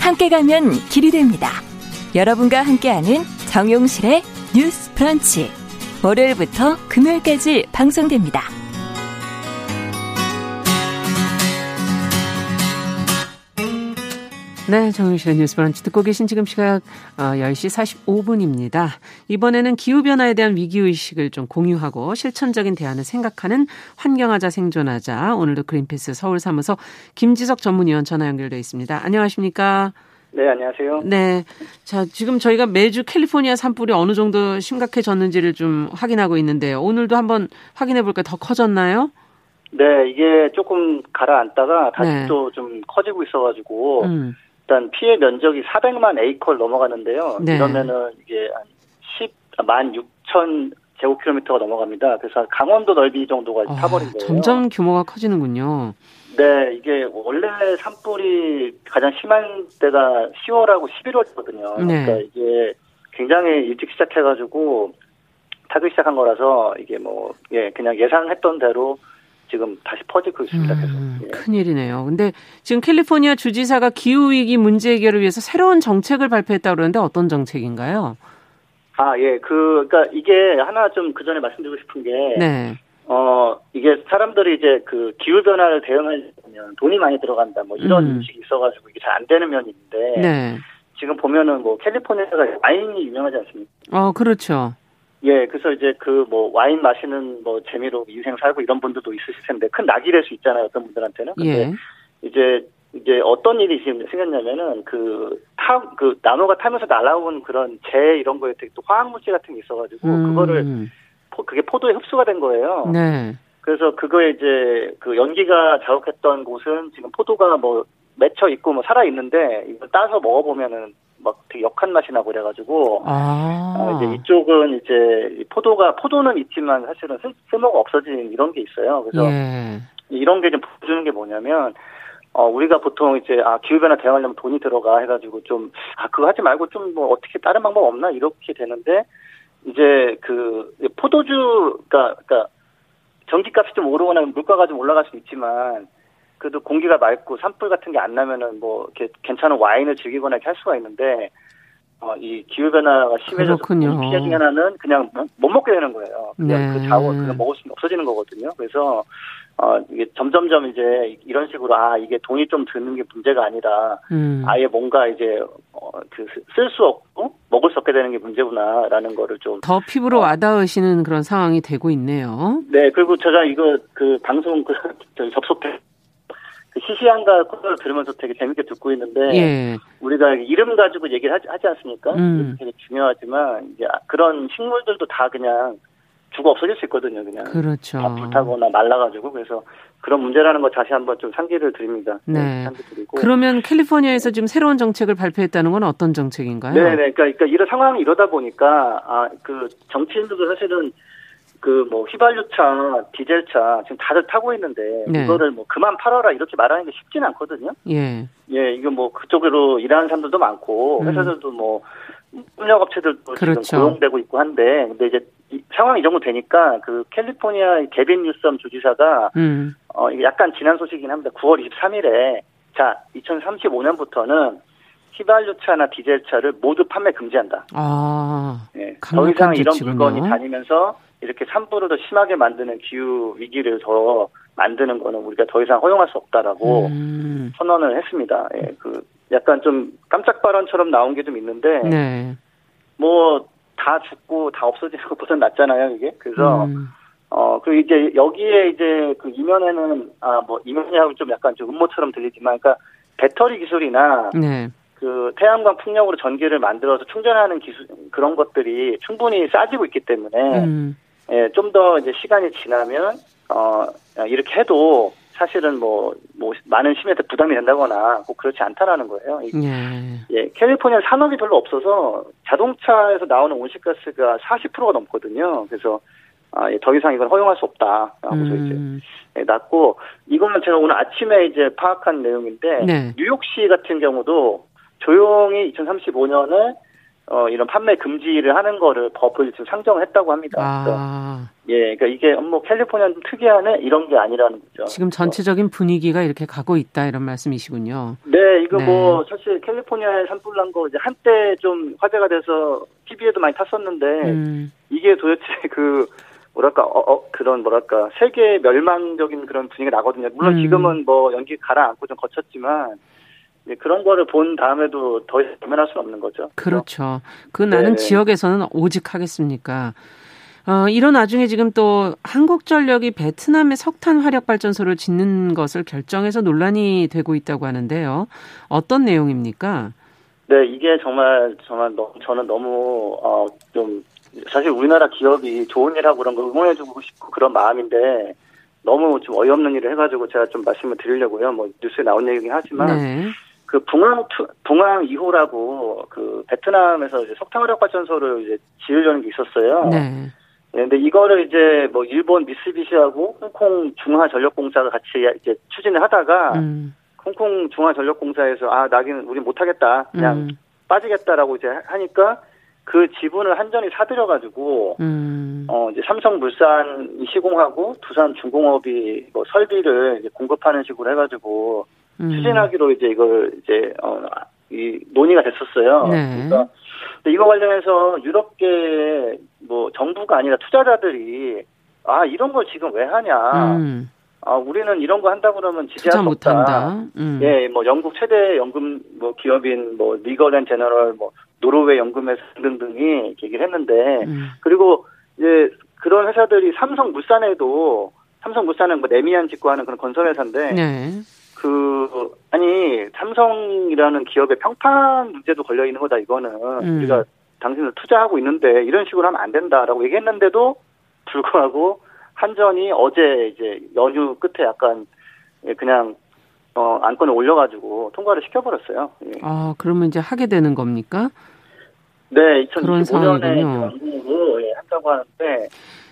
함께 가면 길이 됩니다. 여러분과 함께하는 정용실의 뉴스 브런치. 월요일부터 금요일까지 방송됩니다. 네, 정윤실의 뉴스 브런치 듣고 계신 지금 시각 10시 어, 45분입니다. 이번에는 기후변화에 대한 위기의식을 좀 공유하고 실천적인 대안을 생각하는 환경하자 생존하자. 오늘도 그린피스 서울사무소 김지석 전문위원 전화 연결되어 있습니다. 안녕하십니까? 네, 안녕하세요. 네. 자, 지금 저희가 매주 캘리포니아 산불이 어느 정도 심각해졌는지를 좀 확인하고 있는데요. 오늘도 한번 확인해 볼까요? 더 커졌나요? 네, 이게 조금 가라앉다가 다시 네. 또좀 커지고 있어 가지고, 음. 일단 피해 면적이 400만 에이커를 넘어가는데요. 네. 이러면은 이게 한 10만 6천 제곱킬로미터가 넘어갑니다. 그래서 강원도 넓이 정도가 아, 타버린 거예요. 점점 규모가 커지는군요. 네, 이게 원래 산불이 가장 심한 때가 10월하고 11월이거든요. 네. 그러니까 이게 굉장히 일찍 시작해가지고 타기 시작한 거라서 이게 뭐, 예, 그냥 예상했던 대로 지금 다시 퍼지고 있습니다. 음, 예. 큰일이네요. 근데 지금 캘리포니아 주지사가 기후위기 문제 해결을 위해서 새로운 정책을 발표했다고 그러는데 어떤 정책인가요? 아, 예. 그, 그니까 이게 하나 좀 그 전에 말씀드리고 싶은 게. 네. 어, 이게 사람들이 이제 그 기후변화를 대응하려면 돈이 많이 들어간다, 뭐 이런 음. 식이 있어가지고 이게 잘 안 되는 면이 있는데. 네. 지금 보면은 뭐 캘리포니아가 와인이 유명하지 않습니까? 어, 그렇죠. 예, 그래서 이제 그 뭐 와인 마시는 뭐 재미로 인생 살고 이런 분들도 있으실 텐데 큰 낙이 될 수 있잖아요, 어떤 분들한테는. 근데 예. 이제 이제 어떤 일이 지금 생겼냐면은 그 타, 그 나무가 타면서 날아온 그런 재 이런 거에 되게 또 화학물질 같은 게 있어가지고 음. 그거를 포, 그게 포도에 흡수가 된 거예요. 네. 그래서 그거에 이제 그 연기가 자욱했던 곳은 지금 포도가 뭐 맺혀 있고 뭐 살아 있는데 이걸 따서 먹어보면은 막 되게 역한 맛이 나고 그래가지고 아. 어, 이제 이쪽은 이제 포도가 포도는 있지만 사실은 쓸, 쓸모가 없어진 이런 게 있어요. 그래서 예. 이런 게 좀 보여주는 게 뭐냐면 어, 우리가 보통 이제, 아, 기후변화 대응하려면 돈이 들어가 해가지고 좀, 아, 그거 하지 말고 좀 뭐 어떻게 다른 방법 없나? 이렇게 되는데, 이제 그, 포도주, 가 그니까, 전기값이 좀 오르거나 물가가 좀 올라갈 수 있지만, 그래도 공기가 맑고 산불 같은 게 안 나면은 뭐, 이렇게 괜찮은 와인을 즐기거나 이렇게 할 수가 있는데, 어, 이 기후변화가 심해져서 피해 중에 하나는 그냥 못 먹게 되는 거예요. 그냥 그 네. 그 자원, 그냥 먹을 수 없어지는 거거든요. 그래서, 어, 이게 점점점 이제 이런 식으로 아 이게 돈이 좀 드는 게 문제가 아니라 음. 아예 뭔가 이제 어, 그 쓸 수 없고 먹을 수 없게 되는 게 문제구나라는 거를 좀 더 피부로 어, 와닿으시는 그런 상황이 되고 있네요. 네 그리고 제가 이거 그 방송 그 접속해 그 시시한가 코너를 들으면서 되게 재밌게 듣고 있는데 예. 우리가 이름 가지고 얘기를 하지, 하지 않습니까? 음. 되게 중요하지만 이제 그런 식물들도 다 그냥 죽어 없어질 수 있거든요. 그냥 그렇죠. 불타거나 말라가지고 그래서 그런 문제라는 거 다시 한번 좀 상기를 드립니다. 네. 네 그러면 캘리포니아에서 지금 새로운 정책을 발표했다는 건 어떤 정책인가요? 네, 네. 그러니까, 그러니까 이런 상황이 이러다 보니까 아 그 정치인들도 사실은 그 뭐 휘발유차, 디젤차 지금 다들 타고 있는데 네. 이거를 뭐 그만 팔아라 이렇게 말하는 게 쉽지는 않거든요. 예. 예, 이거 뭐 그쪽으로 일하는 사람들도 많고 음. 회사들도 음. 뭐 협력업체들도 그렇죠. 지금 고용되고 있고 한데 근데 이제 상황이 이 정도 되니까 그 캘리포니아 개빈 뉴섬 주지사가 음. 어 약간 지난 소식이긴 합니다. 9월 23일에 자 2035년부터는 휘발유차나 디젤차를 모두 판매 금지한다. 아, 네, 더 이상 이런 물건이 다니면서 이렇게 산불을 더 심하게 만드는 기후 위기를 더 만드는 거는 우리가 더 이상 허용할 수 없다라고 음. 선언을 했습니다. 예, 그 약간 좀 깜짝 발언처럼 나온 게 좀 있는데 네. 뭐 다 죽고 다 없어지는 것보다 낫잖아요 이게 그래서 음. 어 그리고 이제 여기에 이제 그 이면에는 아 뭐 이면이하고 좀 약간 좀 음모처럼 들리지만 그러니까 배터리 기술이나 네. 그 태양광 풍력으로 전기를 만들어서 충전하는 기술 그런 것들이 충분히 싸지고 있기 때문에 음. 예, 좀 더 이제 시간이 지나면 어 이렇게 해도 사실은 뭐, 뭐, 많은 시민한테 부담이 된다거나 꼭 그렇지 않다라는 거예요. 예. 예, 캘리포니아 산업이 별로 없어서 자동차에서 나오는 온실가스가 40%가 넘거든요. 그래서 아, 예, 더 이상 이건 허용할 수 없다라고 음. 이제 예, 났고 이거는 제가 오늘 아침에 이제 파악한 내용인데 네. 뉴욕시 같은 경우도 조용히 2035년에 어, 이런 판매 금지를 하는 거를 법을 지금 상정을 했다고 합니다. 아. 예, 그러니까 이게 뭐 캘리포니아 특이한 이런 게 아니라는 거죠. 지금 전체적인 분위기가 이렇게 가고 있다 이런 말씀이시군요. 네, 이거 네. 뭐 사실 캘리포니아에 산불 난 거 이제 한때 좀 화제가 돼서 TV에도 많이 탔었는데 음. 이게 도대체 그 뭐랄까 어, 어, 그런 뭐랄까 세계 멸망적인 그런 분위기가 나거든요. 물론 음. 지금은 뭐 연기 가라앉고 좀 거쳤지만 예, 그런 거를 본 다음에도 더 외면할 수는 없는 거죠. 그렇죠. 그 나는 네. 지역에서는 오직 하겠습니까? 어, 이런 와중에 지금 또 한국전력이 베트남의 석탄 화력 발전소를 짓는 것을 결정해서 논란이 되고 있다고 하는데요. 어떤 내용입니까? 네, 이게 정말 정말 너, 저는 너무 어, 좀 사실 우리나라 기업이 좋은 일하고 그런 거 응원해주고 싶고 그런 마음인데 너무 좀 어이없는 일을 해가지고 제가 좀 말씀을 드리려고요. 뭐 뉴스에 나온 얘기긴 하지만 네. 그 붕앙 two, 붕앙 2호라고 그 베트남에서 이제 석탄화력 발전소를 이제 지으려는 게 있었어요. 네. 네. 근데 이거를 이제 뭐 일본 미쓰비시하고 홍콩 중화전력공사가 같이 이제 추진을 하다가 음. 홍콩 중화전력공사에서 아 자기는 우리 못하겠다 그냥 음. 빠지겠다라고 이제 하니까 그 지분을 한전이 사들여가지고 음. 어 이제 삼성물산이 시공하고 두산 중공업이 뭐 설비를 이제 공급하는 식으로 해가지고 음. 추진하기로 이제 이걸 이제 어 이 논의가 됐었어요. 네. 그러니까 이거 관련해서 유럽계 뭐 정부가 아니라 투자자들이 아 이런 걸 지금 왜 하냐. 음. 아 우리는 이런 거 한다 그러면 지지할 수 없다. 음. 예, 뭐 영국 최대 연금 뭐 기업인 뭐 리걸앤 제너럴 뭐 노르웨이 연금회사 등등이 얘기를 했는데 음. 그리고 이제 그런 회사들이 삼성물산에도 삼성물산은 뭐 레미안 짓고 하는 그런 건설회사인데 네. 그 아니 삼성이라는 기업의 평판 문제도 걸려 있는 거다 이거는 음. 우리가 당신들 투자하고 있는데 이런 식으로 하면 안 된다라고 얘기했는데도 불구하고 한전이 어제 이제 연휴 끝에 약간 그냥 어 안건을 올려가지고 통과를 시켜버렸어요. 예. 아 그러면 이제 하게 되는 겁니까? 네, 2025년에 완공으로 예, 한다고 하는데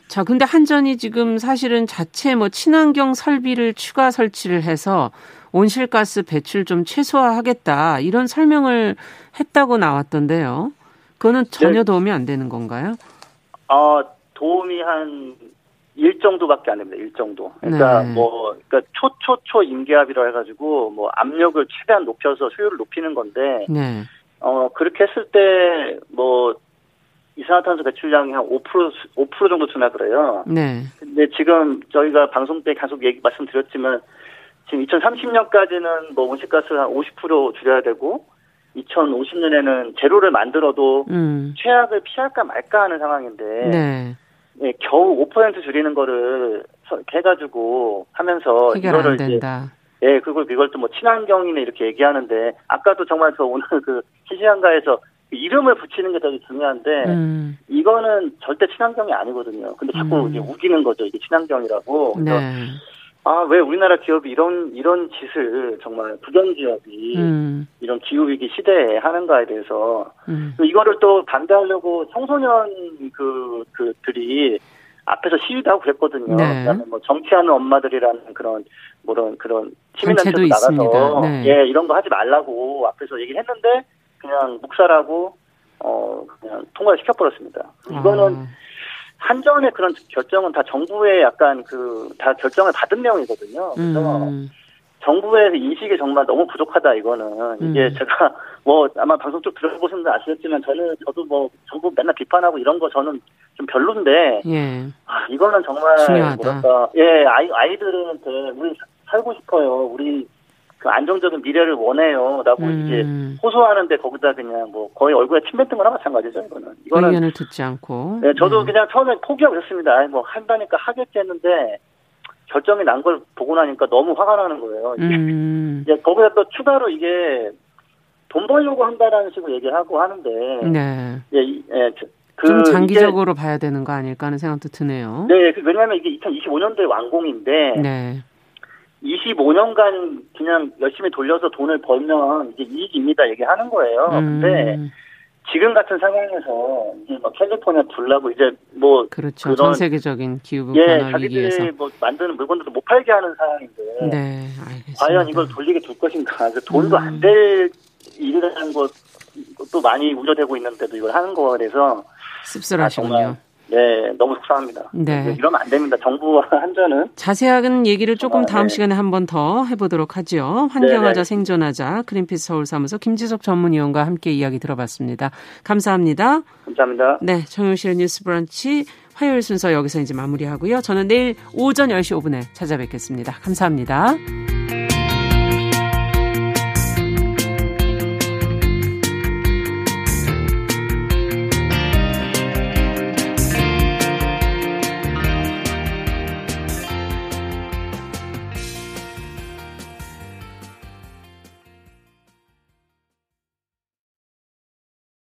자, 근데 한전이 지금 사실은 자체 뭐 친환경 설비를 추가 설치를 해서 온실가스 배출 좀 최소화하겠다 이런 설명을 했다고 나왔던데요. 그거는 전혀 네. 도움이 안 되는 건가요? 어, 도움이 한 일 정도밖에 안 됩니다. 일 정도. 그러니까 네. 뭐 그러니까 초초초 임계압이라 해가지고 뭐 압력을 최대한 높여서 수율을 높이는 건데 네. 어 그렇게 했을 때뭐 이산화탄소 배출량이 한 5% 5% 정도 주나 그래요. 네. 근데 지금 저희가 방송 때 계속 얘기 말씀드렸지만 지금 2030년까지는 뭐 온실가스를 한 50% 줄여야 되고 2050년에는 제로를 만들어도 음. 최악을 피할까 말까 하는 상황인데 네. 예, 겨우 5% 줄이는 거를 해가지고 하면서 이거를 이제 예, 그걸 이걸 또 뭐 친환경이네 이렇게 얘기하는데 아까도 정말 저 오늘 그 시시한가에서 이름을 붙이는 게 되게 중요한데 음. 이거는 절대 친환경이 아니거든요. 근데 자꾸 음. 이제 우기는 거죠. 이게 친환경이라고. 그래서 네. 아, 왜 우리나라 기업이 이런, 이런 짓을 정말 국영기업이 음. 이런 기후위기 시대에 하는가에 대해서 음. 이거를 또 반대하려고 청소년 그, 그 들이 앞에서 시위도 하고 그랬거든요. 네. 그다음에 뭐 정치하는 엄마들이라는 그런 그런 그런 시민단체도 나가서 네. 예 이런 거 하지 말라고 앞에서 얘기를 했는데 그냥 묵살하고 어 그냥 통과를 시켜버렸습니다. 이거는 아. 한전의 그런 결정은 다 정부의 약간 그 다 결정을 받은 내용이거든요. 그래서 음. 정부의 인식이 정말 너무 부족하다 이거는 이게 음. 제가 뭐 아마 방송 쪽 들어보시면 아시겠지만 저는 저도 뭐 정부 맨날 비판하고 이런 거 저는 좀 별론데 예. 아, 이거는 정말 중요하다. 뭐랄까 예 아이 아이들한테 우리 살고 싶어요 우리 그 안정적인 미래를 원해요라고 음. 이제 호소하는데 거기다 그냥 뭐 거의 얼굴에 침 뱉은 거나 마찬가지죠 이거는 이거는 의견을 듣지 않고 네 저도 음. 그냥 처음에 포기하고 있었습니다 뭐 한다니까 하겠지 했는데 결정이 난 걸 보고 나니까 너무 화가 나는 거예요. 음. 이제 거기다 또 추가로 이게 돈 벌려고 한다라는 식으로 얘기하고 하는데 네. 예, 예, 그 좀 장기적으로 봐야 되는 거 아닐까 하는 생각도 드네요. 네, 그 왜냐하면 이게 2025년도에 완공인데 네. 25년간 그냥 열심히 돌려서 돈을 벌면 이제 이익입니다 얘기하는 거예요. 음. 근데 지금 같은 상황에서 이제 뭐 캘리포니아 불나고 이제 뭐 그렇죠. 전 세계적인 기후 예, 변화 자기들이 뭐 만드는 물건들도 못 팔게 하는 상황인데 네, 알겠습니다. 과연 이걸 돌리게 될 것인가? 그 돈도 음. 안될 일이라는 것도 많이 우려되고 있는데도 이걸 하는 거라서 씁쓸하시군요. 아, 네, 너무 속상합니다. 네. 이러면 안 됩니다. 정부와 한전은. 자세한 얘기를 조금 다음 네. 시간에 한 번 더 해보도록 하죠. 환경하자 네네. 생존하자 그린피스 서울사무소 김지석 전문위원과 함께 이야기 들어봤습니다. 감사합니다. 감사합니다. 네, 정용실의 뉴스 브런치 화요일 순서 여기서 이제 마무리하고요. 저는 내일 오전 10시 5분에 찾아뵙겠습니다. 감사합니다.